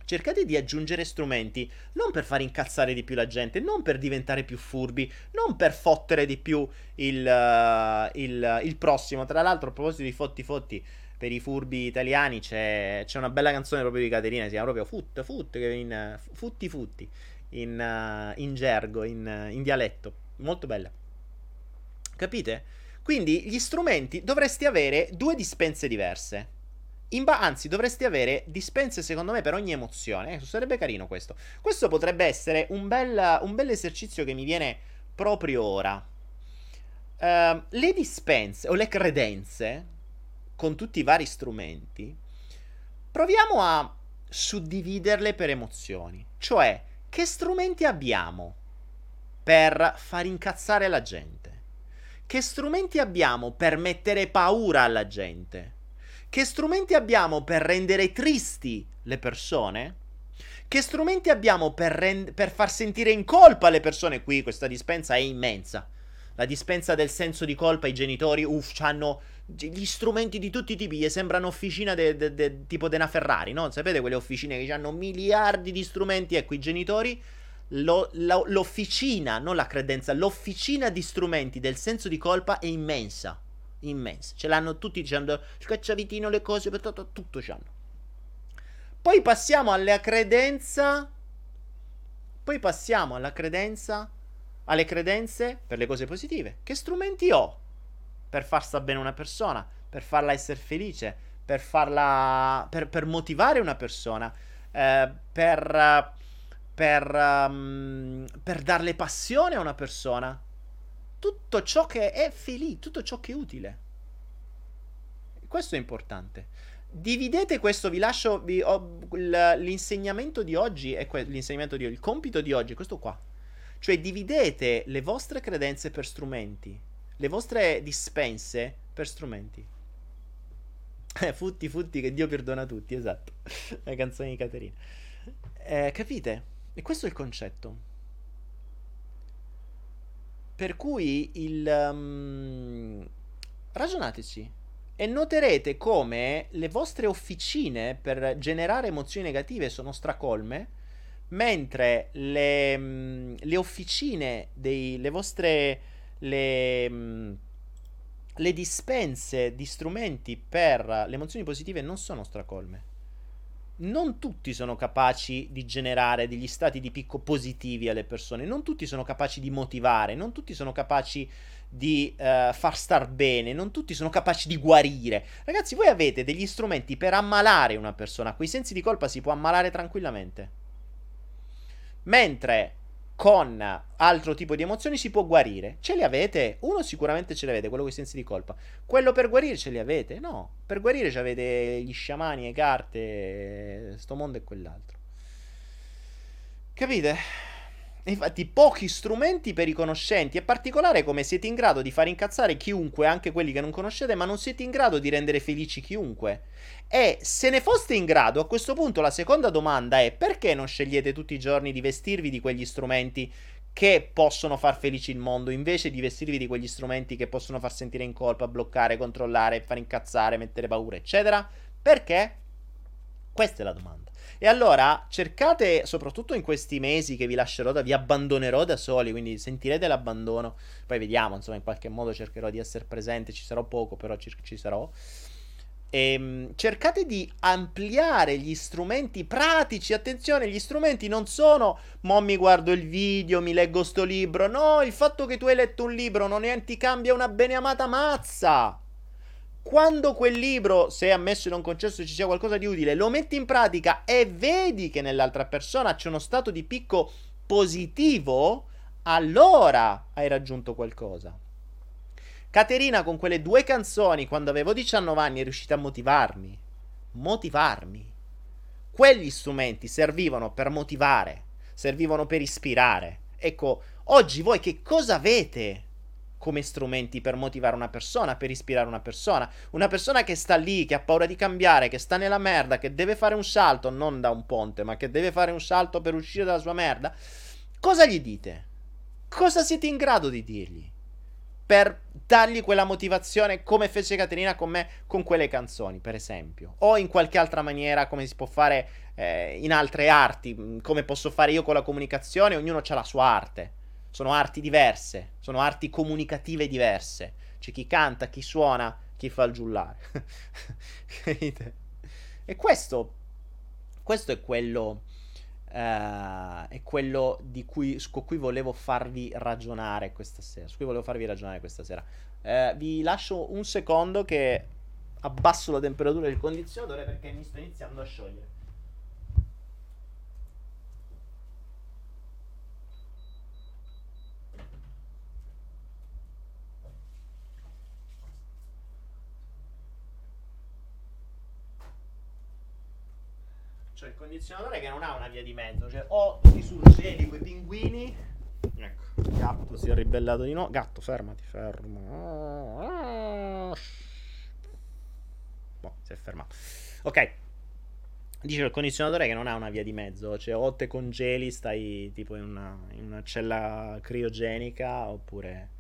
cercate di aggiungere strumenti non per far incazzare di più la gente, non per diventare più furbi, non per fottere di più il, uh, il, il prossimo. Tra l'altro, a proposito di fotti fotti per i furbi italiani c'è, c'è, una bella canzone proprio di Caterina, si chiama proprio Fut, Fut, in, Futti Futti, in, uh, in gergo, in, in dialetto. Molto bella. Capite? Quindi gli strumenti dovresti avere due dispense diverse. Ba- anzi, dovresti avere dispense, secondo me, per ogni emozione. Eh, sarebbe carino questo. Questo potrebbe essere un bel, un bel esercizio che mi viene proprio ora. Uh, le dispense o le credenze con tutti i vari strumenti, proviamo a suddividerle per emozioni. Cioè, che strumenti abbiamo per far incazzare la gente? Che strumenti abbiamo per mettere paura alla gente? Che strumenti abbiamo per rendere tristi le persone? Che strumenti abbiamo per, rend- per far sentire in colpa le persone? Qui questa dispensa è immensa. La dispensa del senso di colpa, i genitori, uff, hanno gli strumenti di tutti i tipi, gli sembrano officina de, de, de, tipo di una Ferrari, no? Sapete quelle officine che hanno miliardi di strumenti? Ecco, i genitori, lo, lo, l'officina, non la credenza, l'officina di strumenti del senso di colpa è immensa, immensa. Ce l'hanno tutti dicendo, scacciavitino, le cose, tutto, tutto c'hanno. Poi passiamo alla credenza, poi passiamo alla credenza, alle credenze per le cose positive. Che strumenti ho? Per far sta bene una persona, per farla essere felice, per farla. per, per motivare una persona, eh, per. Per, um, per darle passione a una persona. Tutto ciò che è felice, tutto ciò che è utile. Questo è importante. Dividete questo, vi lascio vi, oh, l'insegnamento di oggi è que- l'insegnamento di il compito di oggi è questo qua. Cioè dividete le vostre credenze per strumenti le vostre dispense per strumenti. Eh, futti, futti, che Dio perdona tutti, esatto. <laughs> La canzone di Caterina. Eh, capite? E questo è il concetto. Per cui il... Um, ragionateci. E noterete come le vostre officine per generare emozioni negative sono stracolme, mentre le, um, le officine dei... le vostre le, mm, le dispense di strumenti per le emozioni positive non sono stracolme. Non tutti sono capaci di generare degli stati di picco positivi alle persone, non tutti sono capaci di motivare, non tutti sono capaci di uh, far star bene, non tutti sono capaci di guarire. Ragazzi, voi avete degli strumenti per ammalare una persona, quei sensi di colpa si può ammalare tranquillamente. Mentre con altro tipo di emozioni si può guarire. Ce li avete? Uno sicuramente ce li avete, quello con i sensi di colpa. Quello per guarire ce li avete? No, per guarire ci avete gli sciamani, le carte, sto mondo e quell'altro. Capite? Infatti, pochi strumenti per i conoscenti. È particolare come siete in grado di far incazzare chiunque, anche quelli che non conoscete, ma non siete in grado di rendere felici chiunque. E se ne foste in grado, a questo punto la seconda domanda è: perché non scegliete tutti i giorni di vestirvi di quegli strumenti che possono far felici il mondo, invece di vestirvi di quegli strumenti che possono far sentire in colpa, bloccare, controllare, far incazzare, mettere paura, eccetera? Perché? Questa è la domanda. E allora cercate, soprattutto in questi mesi che vi lascerò, da, vi abbandonerò da soli, quindi sentirete l'abbandono. Poi vediamo, insomma, in qualche modo cercherò di essere presente, ci sarò poco, però ci, ci sarò. E, ehm, cercate di ampliare gli strumenti pratici. Attenzione, gli strumenti non sono mo mi guardo il video, mi leggo sto libro. No, il fatto che tu hai letto un libro non è, ti cambia una beneamata mazza quando quel libro, se ammesso e non concesso ci sia qualcosa di utile, lo metti in pratica e vedi che nell'altra persona c'è uno stato di picco positivo, allora hai raggiunto qualcosa. Caterina con quelle due canzoni, quando avevo 19 anni, è riuscita a motivarmi. Motivarmi. Quegli strumenti servivano per motivare, servivano per ispirare. Ecco, oggi voi che cosa avete? Come strumenti per motivare una persona, per ispirare una persona. Una persona che sta lì, che ha paura di cambiare, che sta nella merda, che deve fare un salto, non da un ponte, ma che deve fare un salto per uscire dalla sua merda. Cosa gli dite? Cosa siete in grado di dirgli? Per dargli quella motivazione come fece Caterina con me con quelle canzoni, per esempio. O in qualche altra maniera, come si può fare eh, in altre arti, come posso fare io con la comunicazione, ognuno ha la sua arte. Sono arti diverse, sono arti comunicative diverse. C'è chi canta, chi suona, chi fa il giullare. <laughs> e questo, questo è quello, uh, è quello di cui, su cui volevo farvi ragionare questa sera. Su cui volevo farvi ragionare questa sera. Uh, vi lascio un secondo che abbasso la temperatura del condizionatore perché mi sto iniziando a sciogliere. Cioè il condizionatore che non ha una via di mezzo, cioè o ti surgeli quei pinguini. Ecco, il gatto si è ribellato di nuovo. Gatto, fermati, fermo. Boh, si è fermato. Ok. Dice il condizionatore che non ha una via di mezzo, cioè o te congeli, stai tipo in una, in una cella criogenica oppure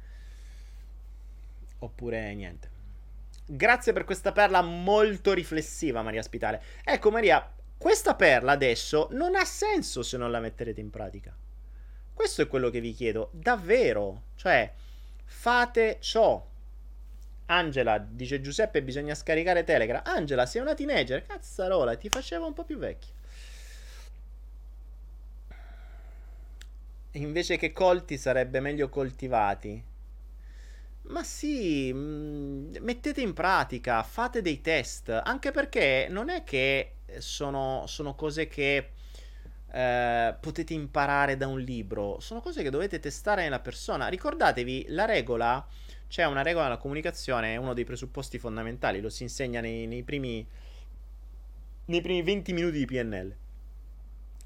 oppure niente. Grazie per questa perla molto riflessiva, Maria Spitale. Ecco, Maria, questa perla adesso non ha senso se non la metterete in pratica. Questo è quello che vi chiedo, davvero. Cioè, fate ciò. Angela, dice Giuseppe, bisogna scaricare Telegram. Angela, sei una teenager, cazzarola, ti faceva un po' più vecchia. Invece che colti sarebbe meglio coltivati. Ma sì, mm, mettete in pratica, fate dei test, anche perché non è che sono, sono cose che eh, potete imparare da un libro, sono cose che dovete testare nella persona. Ricordatevi, la regola, c'è una regola nella comunicazione, è uno dei presupposti fondamentali, lo si insegna nei, nei, primi, nei primi 20 minuti di PNL.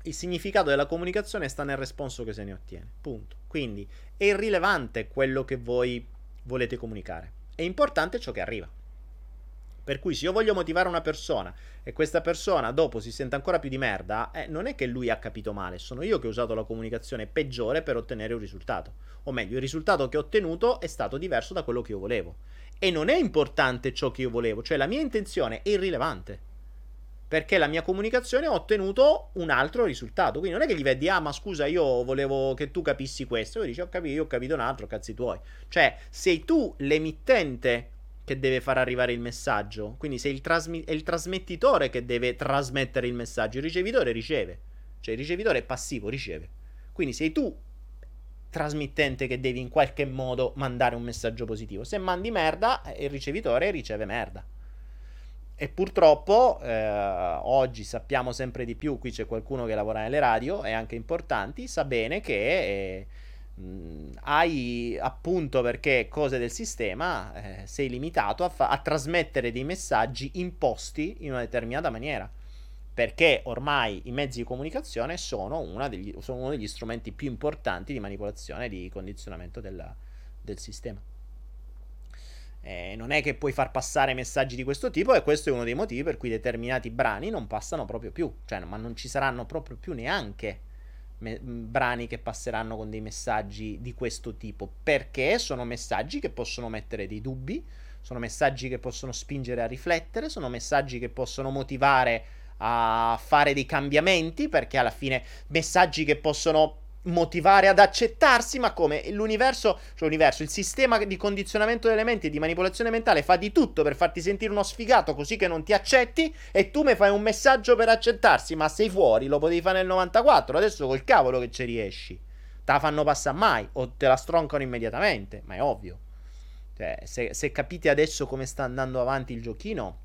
Il significato della comunicazione sta nel responso che se ne ottiene. Punto. Quindi è irrilevante quello che voi volete comunicare. È importante ciò che arriva. Per cui se io voglio motivare una persona e questa persona dopo si sente ancora più di merda, eh, non è che lui ha capito male, sono io che ho usato la comunicazione peggiore per ottenere un risultato. O meglio, il risultato che ho ottenuto è stato diverso da quello che io volevo. E non è importante ciò che io volevo, cioè la mia intenzione è irrilevante. Perché la mia comunicazione ha ottenuto un altro risultato. Quindi non è che gli vedi, ah, ma scusa, io volevo che tu capissi questo. E dici, ho capito, io ho capito un altro, cazzi tuoi. Cioè, sei tu l'emittente che deve far arrivare il messaggio. Quindi il trasmi- è il trasmettitore che deve trasmettere il messaggio. Il ricevitore riceve. Cioè il ricevitore è passivo, riceve. Quindi sei tu trasmittente che devi in qualche modo mandare un messaggio positivo. Se mandi merda, eh, il ricevitore riceve merda. E purtroppo eh, oggi sappiamo sempre di più, qui c'è qualcuno che lavora nelle radio e anche importanti, sa bene che eh, mh, hai appunto perché cose del sistema eh, sei limitato a, fa- a trasmettere dei messaggi imposti in una determinata maniera. Perché ormai i mezzi di comunicazione sono, degli, sono, uno degli strumenti più importanti di manipolazione e di condizionamento della, del sistema. Eh, non è che puoi far passare messaggi di questo tipo e questo è uno dei motivi per cui determinati brani non passano proprio più, cioè, ma non ci saranno proprio più neanche me- brani che passeranno con dei messaggi di questo tipo, perché sono messaggi che possono mettere dei dubbi, sono messaggi che possono spingere a riflettere, sono messaggi che possono motivare a fare dei cambiamenti, perché alla fine messaggi che possono motivare ad accettarsi, ma come l'universo, cioè l'universo, il sistema di condizionamento delle menti e di manipolazione mentale fa di tutto per farti sentire uno sfigato così che non ti accetti e tu mi fai un messaggio per accettarsi, ma sei fuori, lo potevi fare nel 94, adesso col cavolo che ci riesci. Te la fanno passare mai o te la stroncano immediatamente, ma è ovvio. Cioè, se, se capite adesso come sta andando avanti il giochino,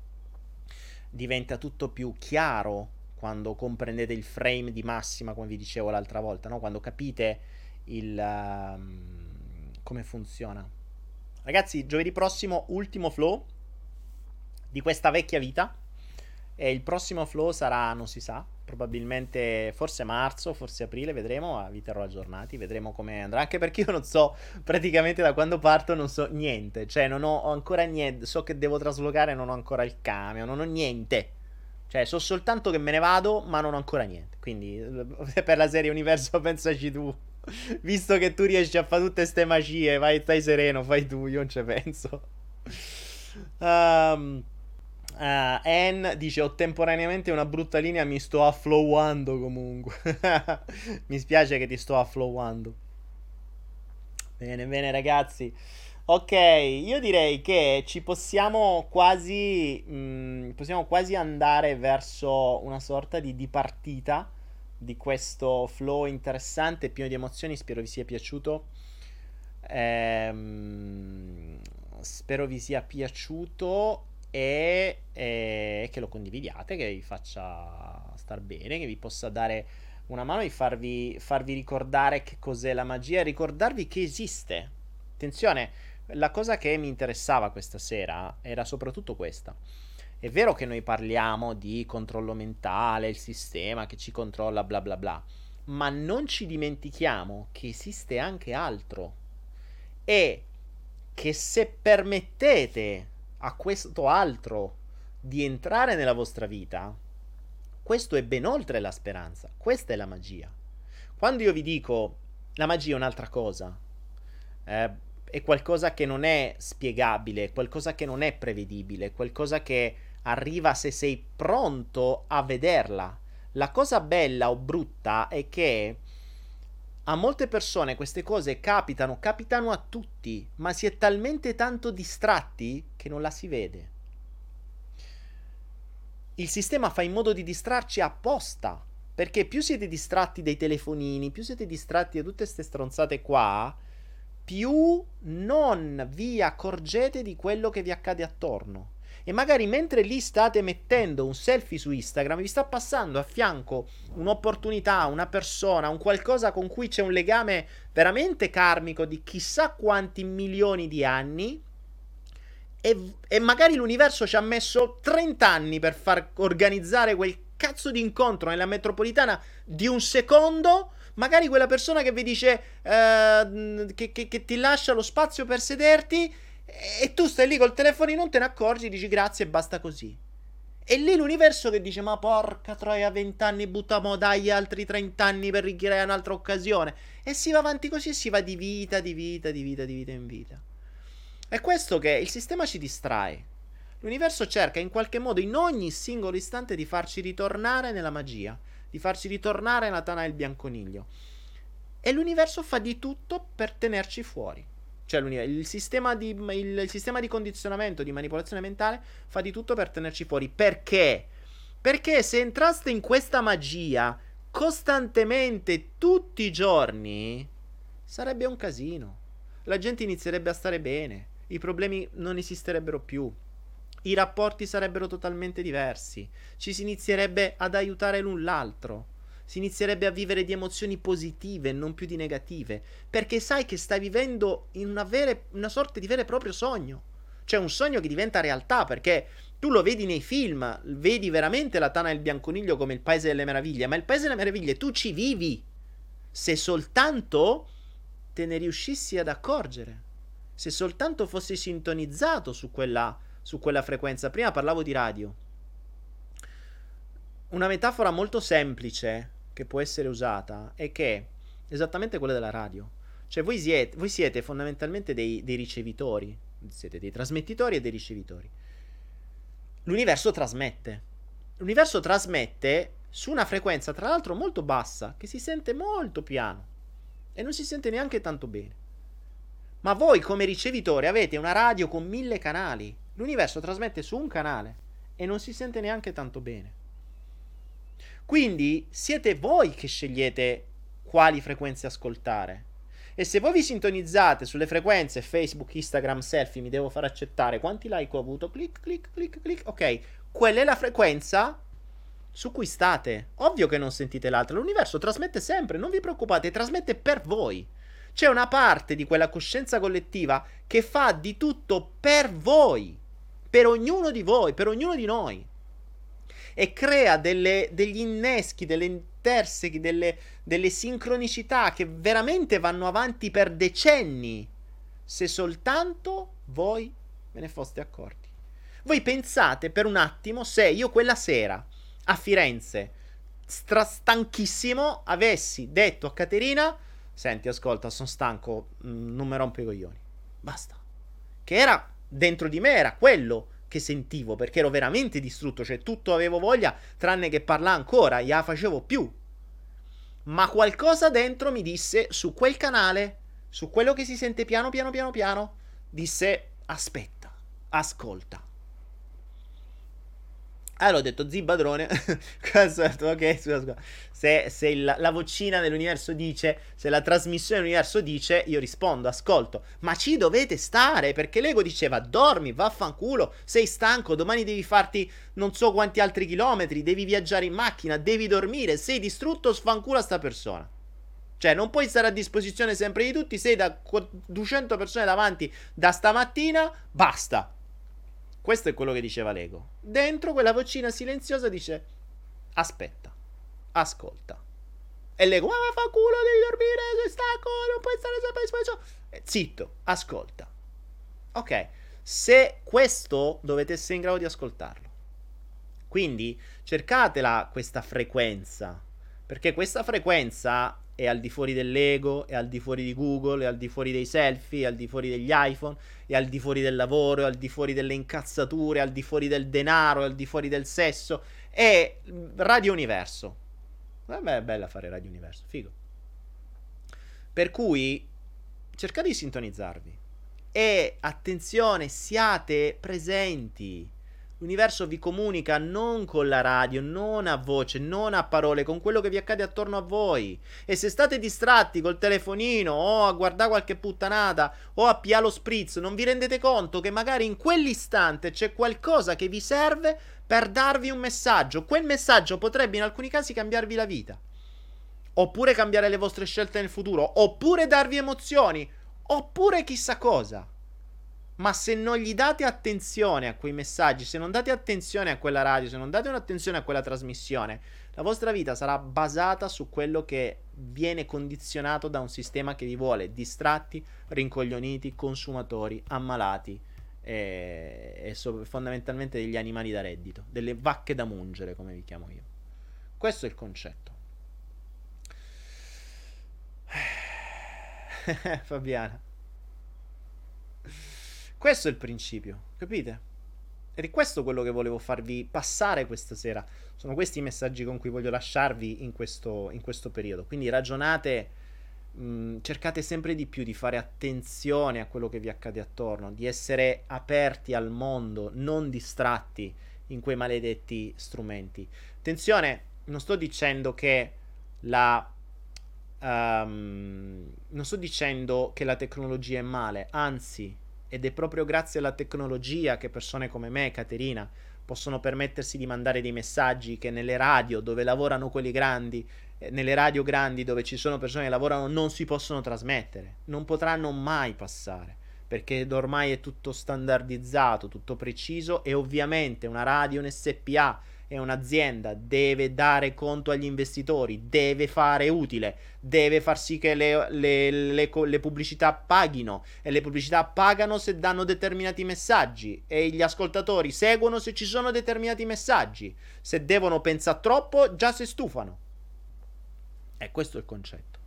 diventa tutto più chiaro quando comprendete il frame di massima, come vi dicevo l'altra volta, no? quando capite il, uh, come funziona. Ragazzi, giovedì prossimo, ultimo flow di questa vecchia vita. E il prossimo flow sarà, non si sa, probabilmente forse marzo, forse aprile, vedremo, vi terrò aggiornati, vedremo come andrà, anche perché io non so, praticamente da quando parto non so niente, cioè non ho ancora niente, so che devo traslocare, non ho ancora il camion, non ho niente. Cioè, so soltanto che me ne vado, ma non ho ancora niente. Quindi, <laughs> per la serie Universo, <laughs> pensaci tu. Visto che tu riesci a fare tutte ste magie, vai, stai sereno, fai tu, io non ci penso. Um, uh, Anne dice: Ho temporaneamente una brutta linea, mi sto afflowando comunque. <laughs> mi spiace che ti sto afflowando. Bene, bene, ragazzi. Ok, io direi che ci possiamo quasi, mh, mm, possiamo quasi andare verso una sorta di, di partita di questo flow interessante, pieno di emozioni. Spero vi sia piaciuto. Ehm, spero vi sia piaciuto e, e, che lo condividiate, che vi faccia star bene, che vi possa dare una mano e farvi, farvi ricordare che cos'è la magia, ricordarvi che esiste. Attenzione la cosa che mi interessava questa sera era soprattutto questa. È vero che noi parliamo di controllo mentale, il sistema che ci controlla, bla bla bla, ma non ci dimentichiamo che esiste anche altro e che se permettete a questo altro di entrare nella vostra vita, questo è ben oltre la speranza, questa è la magia. Quando io vi dico la magia è un'altra cosa, eh, è qualcosa che non è spiegabile, qualcosa che non è prevedibile, qualcosa che arriva se sei pronto a vederla. La cosa bella o brutta è che a molte persone queste cose capitano, capitano a tutti, ma si è talmente tanto distratti che non la si vede. Il sistema fa in modo di distrarci apposta, perché più siete distratti dai telefonini, più siete distratti da tutte queste stronzate qua, più non vi accorgete di quello che vi accade attorno. E magari mentre lì state mettendo un selfie su Instagram, vi sta passando a fianco un'opportunità, una persona, un qualcosa con cui c'è un legame veramente karmico di chissà quanti milioni di anni. E, e magari l'universo ci ha messo 30 anni per far organizzare quel cazzo di incontro nella metropolitana di un secondo magari quella persona che vi dice uh, che, che, che, ti lascia lo spazio per sederti e tu stai lì col telefonino, non te ne accorgi, dici grazie e basta così. E lì l'universo che dice: Ma porca troia, 20 anni, buttiamo dai altri 30 anni per richiedere un'altra occasione. E si va avanti così e si va di vita, di vita, di vita, di vita in vita. È questo che il sistema ci distrae. L'universo cerca in qualche modo, in ogni singolo istante, di farci ritornare nella magia di farci ritornare Natana il bianconiglio. E l'universo fa di tutto per tenerci fuori. Cioè il sistema, di, il, il sistema di condizionamento, di manipolazione mentale, fa di tutto per tenerci fuori. Perché? Perché se entraste in questa magia costantemente, tutti i giorni, sarebbe un casino. La gente inizierebbe a stare bene, i problemi non esisterebbero più i rapporti sarebbero totalmente diversi, ci si inizierebbe ad aiutare l'un l'altro, si inizierebbe a vivere di emozioni positive non più di negative, perché sai che stai vivendo in una, vera, una sorta di vero e proprio sogno, cioè un sogno che diventa realtà, perché tu lo vedi nei film, vedi veramente la Tana e il Bianconiglio come il Paese delle Meraviglie, ma il Paese delle Meraviglie tu ci vivi, se soltanto te ne riuscissi ad accorgere, se soltanto fossi sintonizzato su quella su quella frequenza. Prima parlavo di radio. Una metafora molto semplice che può essere usata è che è esattamente quella della radio. Cioè voi siete, voi siete fondamentalmente dei, dei ricevitori, siete dei trasmettitori e dei ricevitori. L'universo trasmette. L'universo trasmette su una frequenza, tra l'altro, molto bassa, che si sente molto piano e non si sente neanche tanto bene. Ma voi come ricevitore avete una radio con mille canali L'universo trasmette su un canale e non si sente neanche tanto bene. Quindi siete voi che scegliete quali frequenze ascoltare. E se voi vi sintonizzate sulle frequenze Facebook, Instagram, selfie, mi devo far accettare quanti like ho avuto, clic, clic, clic, clic, ok, quella è la frequenza su cui state. Ovvio che non sentite l'altra, l'universo trasmette sempre, non vi preoccupate, trasmette per voi. C'è una parte di quella coscienza collettiva che fa di tutto per voi per ognuno di voi, per ognuno di noi. e crea delle, degli inneschi, delle intersechi, delle, delle sincronicità che veramente vanno avanti per decenni se soltanto voi ve ne foste accorti. Voi pensate per un attimo se io quella sera a Firenze, strastanchissimo, avessi detto a Caterina: Senti, ascolta, sono stanco, mm, non mi rompe i coglioni. Basta. Che era dentro di me, era quello che sentivo perché ero veramente distrutto, cioè tutto avevo voglia tranne che parlare ancora, gliela facevo più. Ma qualcosa dentro mi disse su quel canale, su quello che si sente piano piano piano piano, disse aspetta, ascolta. Allora ho detto, zi padrone, <laughs> ok, scusa, scusa. Se, se il, la vocina dell'universo dice, se la trasmissione dell'universo dice, io rispondo, ascolto. Ma ci dovete stare, perché l'ego diceva, dormi, vaffanculo, sei stanco, domani devi farti non so quanti altri chilometri, devi viaggiare in macchina, devi dormire, sei distrutto, sfancula sta persona. Cioè, non puoi stare a disposizione sempre di tutti, sei da 200 persone davanti da stamattina, basta questo è quello che diceva l'ego. Dentro quella vocina silenziosa dice: Aspetta, ascolta. E l'ego, ma fa culo, devi dormire, sei stanco, non puoi stare sempre. Eh, zitto, ascolta. Ok, se questo dovete essere in grado di ascoltarlo. Quindi cercatela questa frequenza, perché questa frequenza è al di fuori dell'ego, è al di fuori di Google, è al di fuori dei selfie, è al di fuori degli iPhone, è al di fuori del lavoro, è al di fuori delle incazzature, è al di fuori del denaro, è al di fuori del sesso, è Radio Universo. Vabbè, è bella fare Radio Universo, figo. Per cui cercate di sintonizzarvi e attenzione, siate presenti. L'universo vi comunica non con la radio, non a voce, non a parole, con quello che vi accade attorno a voi. E se state distratti col telefonino o a guardare qualche puttanata o a piare lo spritz, non vi rendete conto che magari in quell'istante c'è qualcosa che vi serve per darvi un messaggio. Quel messaggio potrebbe in alcuni casi cambiarvi la vita. Oppure cambiare le vostre scelte nel futuro. Oppure darvi emozioni. Oppure chissà cosa. Ma se non gli date attenzione a quei messaggi, se non date attenzione a quella radio, se non date un'attenzione a quella trasmissione, la vostra vita sarà basata su quello che viene condizionato da un sistema che vi vuole distratti, rincoglioniti, consumatori, ammalati e, e so, fondamentalmente degli animali da reddito, delle vacche da mungere, come vi chiamo io. Questo è il concetto. <sighs> Fabiana. Questo è il principio, capite? Ed è questo quello che volevo farvi passare questa sera. Sono questi i messaggi con cui voglio lasciarvi in questo, in questo periodo. Quindi ragionate, mh, cercate sempre di più di fare attenzione a quello che vi accade attorno, di essere aperti al mondo, non distratti in quei maledetti strumenti. Attenzione, non sto dicendo che la Um, non sto dicendo che la tecnologia è male, anzi, ed è proprio grazie alla tecnologia che persone come me, Caterina, possono permettersi di mandare dei messaggi che nelle radio dove lavorano quelli grandi, eh, nelle radio grandi dove ci sono persone che lavorano, non si possono trasmettere, non potranno mai passare, perché ormai è tutto standardizzato, tutto preciso e ovviamente una radio, un SPA è un'azienda, deve dare conto agli investitori, deve fare utile, deve far sì che le, le, le, le, pubblicità paghino e le pubblicità pagano se danno determinati messaggi e gli ascoltatori seguono se ci sono determinati messaggi. Se devono pensare troppo, già si stufano. E questo è il concetto.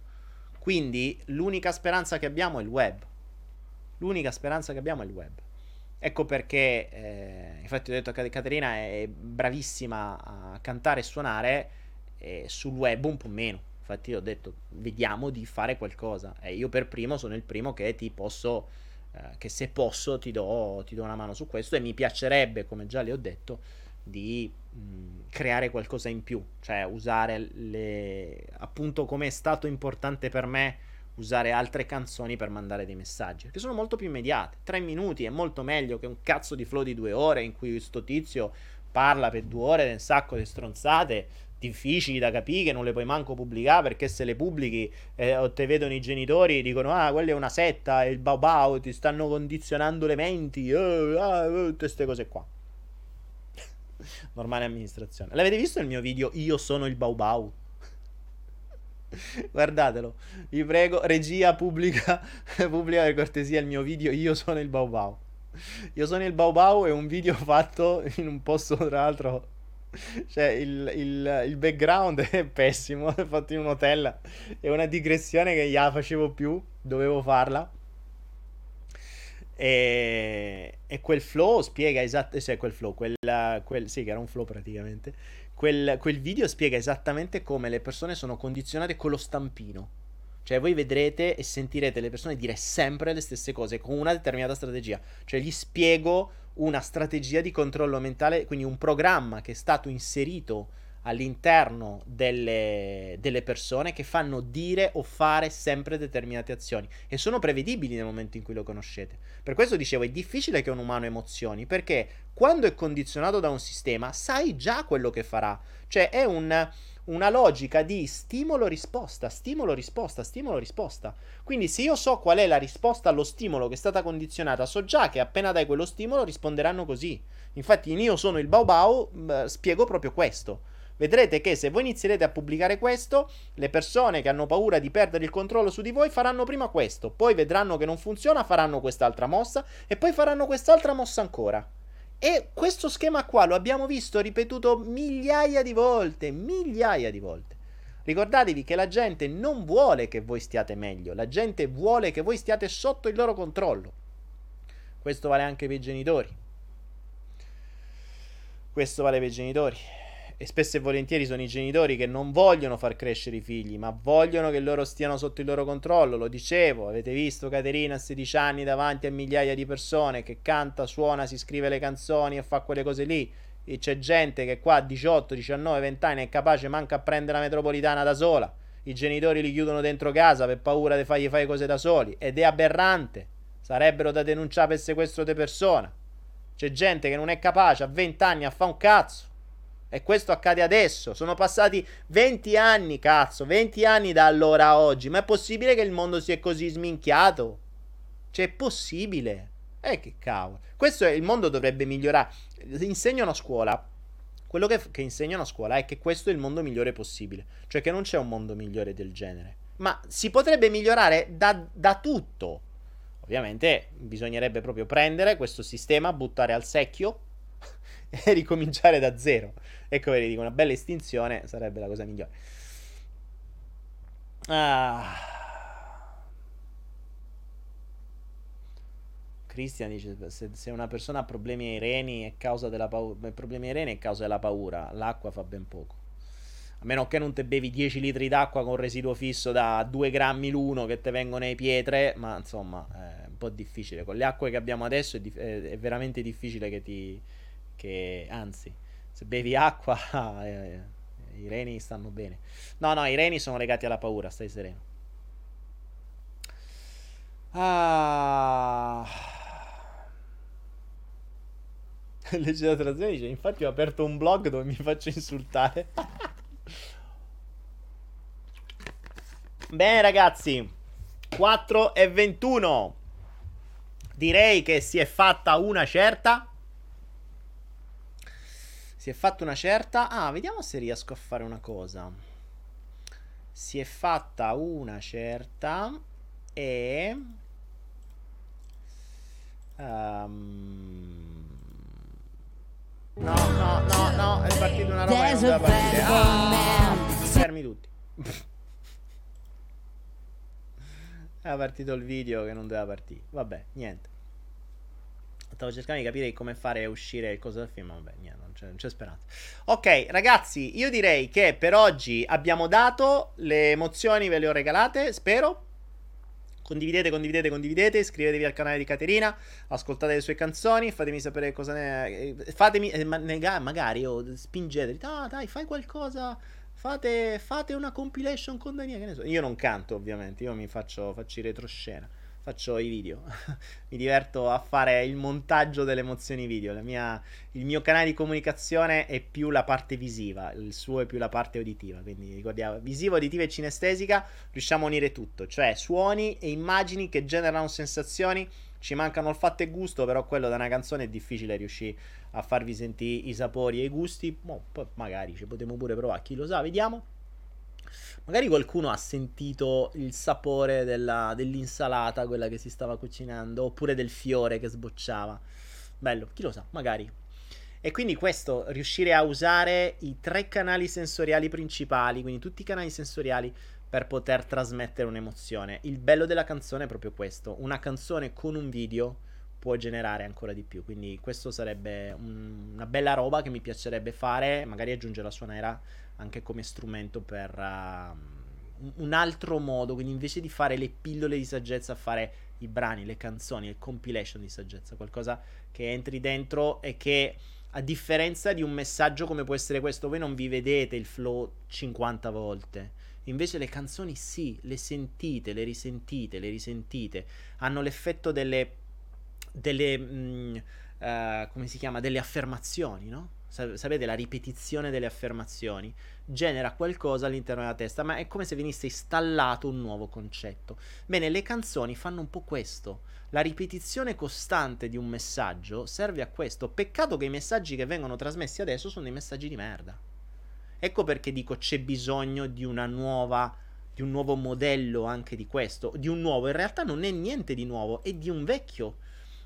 Quindi l'unica speranza che abbiamo è il web. L'unica speranza che abbiamo è il web. Ecco perché, eh, infatti ho detto che Caterina è bravissima a cantare e suonare, e sul web un po' meno. Infatti ho detto, vediamo di fare qualcosa. E io per primo sono il primo che ti posso, eh, che se posso ti do, ti do, una mano su questo e mi piacerebbe, come già le ho detto, di mh, creare qualcosa in più. Cioè usare le... appunto come è stato importante per me usare altre canzoni per mandare dei messaggi, che sono molto più immediate. Tre minuti è molto meglio che un cazzo di flow di due ore in cui sto tizio parla per due ore di un sacco di stronzate difficili da capire che non le puoi manco pubblicare perché se le pubblichi eh, o te vedono i genitori e dicono ah quella è una setta il bau bau ti stanno condizionando le menti eh, ah, tutte queste cose qua <laughs> Normale amministrazione. L'avete visto il mio video Io sono il Bau Bau? <laughs> Guardatelo, vi prego, regia pubblica, <laughs> pubblica per cortesia il mio video Io sono il Bau. Io sono il Bau è un video <laughs> fatto in un posto tra l'altro cioè il, il, il, background è pessimo, è fatto in un hotel, è una digressione che già facevo più, dovevo farla. E, e quel flow spiega esattamente, cioè quel flow, quel, quel, sì che era un flow praticamente, quel, quel video spiega esattamente come le persone sono condizionate con lo stampino. Cioè, voi vedrete e sentirete le persone dire sempre le stesse cose con una determinata strategia. Cioè, gli spiego una strategia di controllo mentale, quindi un programma che è stato inserito all'interno delle, delle, persone che fanno dire o fare sempre determinate azioni e sono prevedibili nel momento in cui lo conoscete. Per questo dicevo, è difficile che un umano emozioni, perché quando è condizionato da un sistema sai già quello che farà. Cioè è un una logica di stimolo-risposta, stimolo-risposta, stimolo-risposta. Quindi se io so qual è la risposta allo stimolo che è stata condizionata, so già che appena dai quello stimolo risponderanno così. Infatti in Io sono il bh, spiego proprio questo. Vedrete che se voi inizierete a pubblicare questo, le persone che hanno paura di perdere il controllo su di voi faranno prima questo, poi vedranno che non funziona, faranno quest'altra mossa e poi faranno quest'altra mossa ancora. E questo schema qua lo abbiamo visto ripetuto migliaia di volte, migliaia di volte. Ricordatevi che la gente non vuole che voi stiate meglio, la gente vuole che voi stiate sotto il loro controllo. Questo vale anche per i genitori. Questo vale per i genitori e spesso e volentieri sono i genitori che non vogliono far crescere i figli, ma vogliono che loro stiano sotto il loro controllo. Lo dicevo, avete visto Caterina a 16 anni davanti a migliaia di persone che canta, suona, si scrive le canzoni e fa quelle cose lì. E c'è gente che qua a 18, 19, 20 anni è capace manca a prendere la metropolitana da sola. I genitori li chiudono dentro casa per paura di fargli fare cose da soli. Ed è aberrante. Sarebbero da denunciare per sequestro di persona. C'è gente che non è capace a 20 anni a fare un cazzo e questo accade adesso. Sono passati 20 anni, cazzo. 20 anni da allora a oggi. Ma è possibile che il mondo sia così sminchiato? Cioè, è possibile. Eh, che cavolo. Questo è, il mondo dovrebbe migliorare. Insegnano a scuola. Quello che, che insegnano a scuola è che questo è il mondo migliore possibile. Cioè, che non c'è un mondo migliore del genere. Ma si potrebbe migliorare da, da tutto. Ovviamente bisognerebbe proprio prendere questo sistema, buttare al secchio <laughs> e ricominciare da zero. Ecco, vedi, dico, una bella estinzione sarebbe la cosa migliore. Ah. Christian dice: se, se, una persona ha problemi ai reni è causa della paura. Problemi ai reni è causa della paura. L'acqua fa ben poco. A meno che non te bevi 10 litri d'acqua con residuo fisso da 2 grammi l'uno che te vengono le pietre. Ma insomma, è un po' difficile. Con le acque che abbiamo adesso è, dif- è veramente difficile che ti che anzi, se bevi acqua <laughs> eh, i reni stanno bene. No, no, i reni sono legati alla paura, stai sereno. Ah. <laughs> Legge la traduzione dice, infatti ho aperto un blog dove mi faccio insultare. <laughs> Bene ragazzi, 4 e 21. Direi che si è fatta una certa. Si è fatta una certa... Ah, vediamo se riesco a fare una cosa. Si è fatta una certa e... Um... No, no, no, no, è partita una roba che non doveva partire. Ah, fermi tutti. <laughs> è partito il video che non doveva partire. Vabbè, niente. Stavo cercando di capire come fare uscire il coso dal film, vabbè, niente, non c'è, c'è speranza. Ok, ragazzi, io direi che per oggi abbiamo dato le emozioni, ve le ho regalate, spero. Condividete, condividete, condividete, iscrivetevi al canale di Caterina, ascoltate le sue canzoni, fatemi sapere cosa ne... Eh, fatemi, eh, magari, oh, spingete, ah, dai, fai qualcosa... Fate, fate, una compilation con Daniele. Che ne so. Io non canto, ovviamente. Io mi faccio, faccio retroscena faccio i video. <laughs> Mi diverto a fare il montaggio delle emozioni video. Mia, il mio canale di comunicazione è più la parte visiva, il suo è più la parte uditiva. Quindi ricordiamo, visivo, uditiva e cinestesica, riusciamo a unire tutto, cioè suoni e immagini che generano sensazioni ci mancano olfatto e gusto, però quello da una canzone è difficile riuscire a farvi sentire i sapori e i gusti. Mo, poi magari ci potremo pure provare, chi lo sa, vediamo. Magari qualcuno ha sentito il sapore della, dell'insalata, quella che si stava cucinando, oppure del fiore che sbocciava. Bello, chi lo sa, magari. E quindi questo, riuscire a usare i tre canali sensoriali principali, quindi tutti i canali sensoriali per poter trasmettere un'emozione. Il bello della canzone è proprio questo, una canzone con un video può generare ancora di più, quindi questo sarebbe un, una bella roba che mi piacerebbe fare, magari aggiungere la suonera anche come strumento per uh, un altro modo, quindi invece di fare le pillole di saggezza, fare i brani, le canzoni, il compilation di saggezza, qualcosa che entri dentro e che a differenza di un messaggio come può essere questo, voi non vi vedete il flow 50 volte. Invece le canzoni sì, le sentite, le risentite, le risentite, hanno l'effetto delle delle mh, mm, uh, come si chiama delle affermazioni, no? Sapete, la ripetizione delle affermazioni genera qualcosa all'interno della testa, ma è come se venisse installato un nuovo concetto. Bene, le canzoni fanno un po' questo. La ripetizione costante di un messaggio serve a questo. Peccato che i messaggi che vengono trasmessi adesso sono dei messaggi di merda. Ecco perché dico c'è bisogno di una nuova di un nuovo modello anche di questo, di un nuovo, in realtà non è niente di nuovo, è di un vecchio.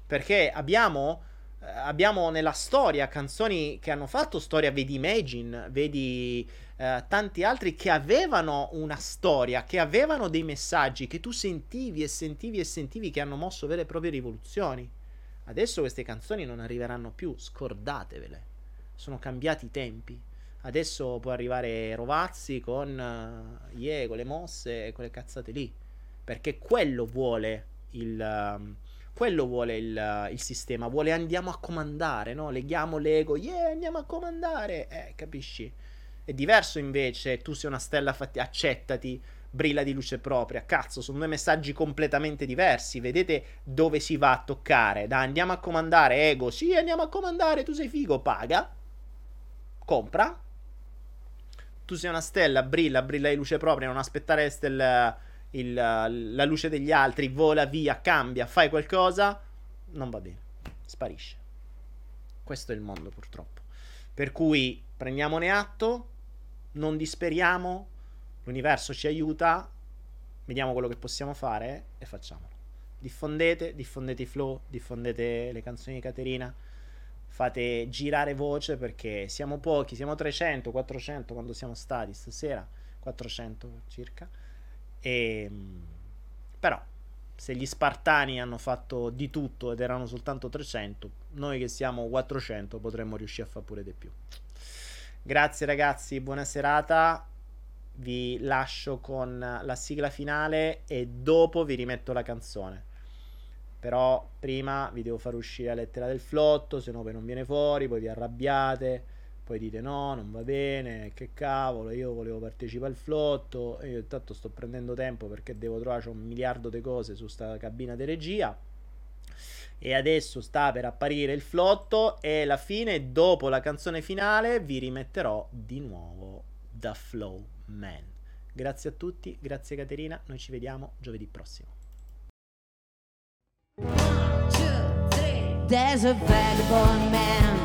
Perché abbiamo abbiamo nella storia canzoni che hanno fatto storia, vedi Imagine, vedi eh, tanti altri che avevano una storia, che avevano dei messaggi che tu sentivi e sentivi e sentivi che hanno mosso vere e proprie rivoluzioni. Adesso queste canzoni non arriveranno più, scordatevele. Sono cambiati i tempi. Adesso può arrivare Rovazzi con uh, yeah, con le mosse e quelle cazzate lì. Perché quello vuole il, uh, quello vuole il, il, sistema, vuole andiamo a comandare, no? Leghiamo l'ego, yeah, andiamo a comandare, eh, capisci? È diverso invece, tu sei una stella, fatti, accettati, brilla di luce propria. Cazzo, sono due messaggi completamente diversi. Vedete dove si va a toccare? Da andiamo a comandare, ego, sì, andiamo a comandare, tu sei figo, paga, compra. Tu sei una stella, brilla, brilla di luce propria, non aspettare stella il, la luce degli altri, vola via, cambia, fai qualcosa, non va bene, sparisce. Questo è il mondo purtroppo. Per cui prendiamone atto, non disperiamo, l'universo ci aiuta, vediamo quello che possiamo fare e facciamolo. Diffondete, diffondete i flow, diffondete le canzoni di Caterina, fate girare voce perché siamo pochi, siamo 300, 400 quando siamo stati stasera, 400 circa e, ehm, però, se gli Spartani hanno fatto di tutto ed erano soltanto 300, noi che siamo 400 potremmo riuscire a fare pure di più. Grazie ragazzi, buona serata. Vi lascio con la sigla finale e dopo vi rimetto la canzone. Però prima vi devo far uscire la lettera del flotto, se no poi non viene fuori, poi vi arrabbiate poi dite no, non va bene, che cavolo, io volevo partecipare al flotto, e io intanto sto prendendo tempo perché devo trovare un miliardo di cose su sta cabina di regia. E adesso sta per apparire il flotto e alla fine, dopo la canzone finale, vi rimetterò di nuovo da Flow Man. Grazie a tutti, grazie Caterina, noi ci vediamo giovedì prossimo. One, two,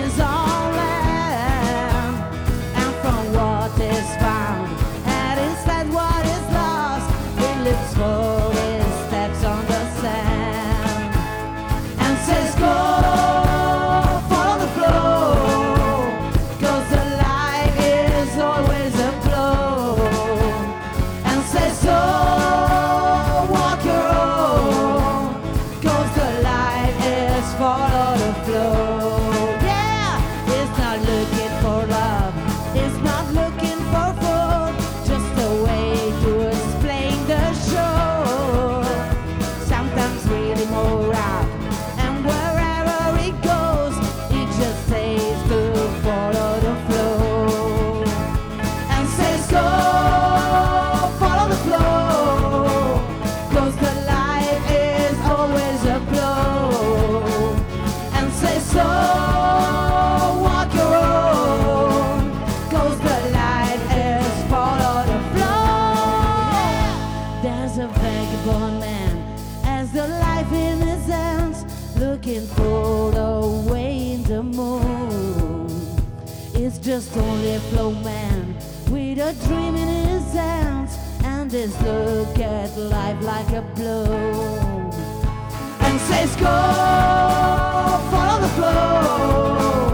with a dream in his hands and his look at life like a blow. And says go follow the flow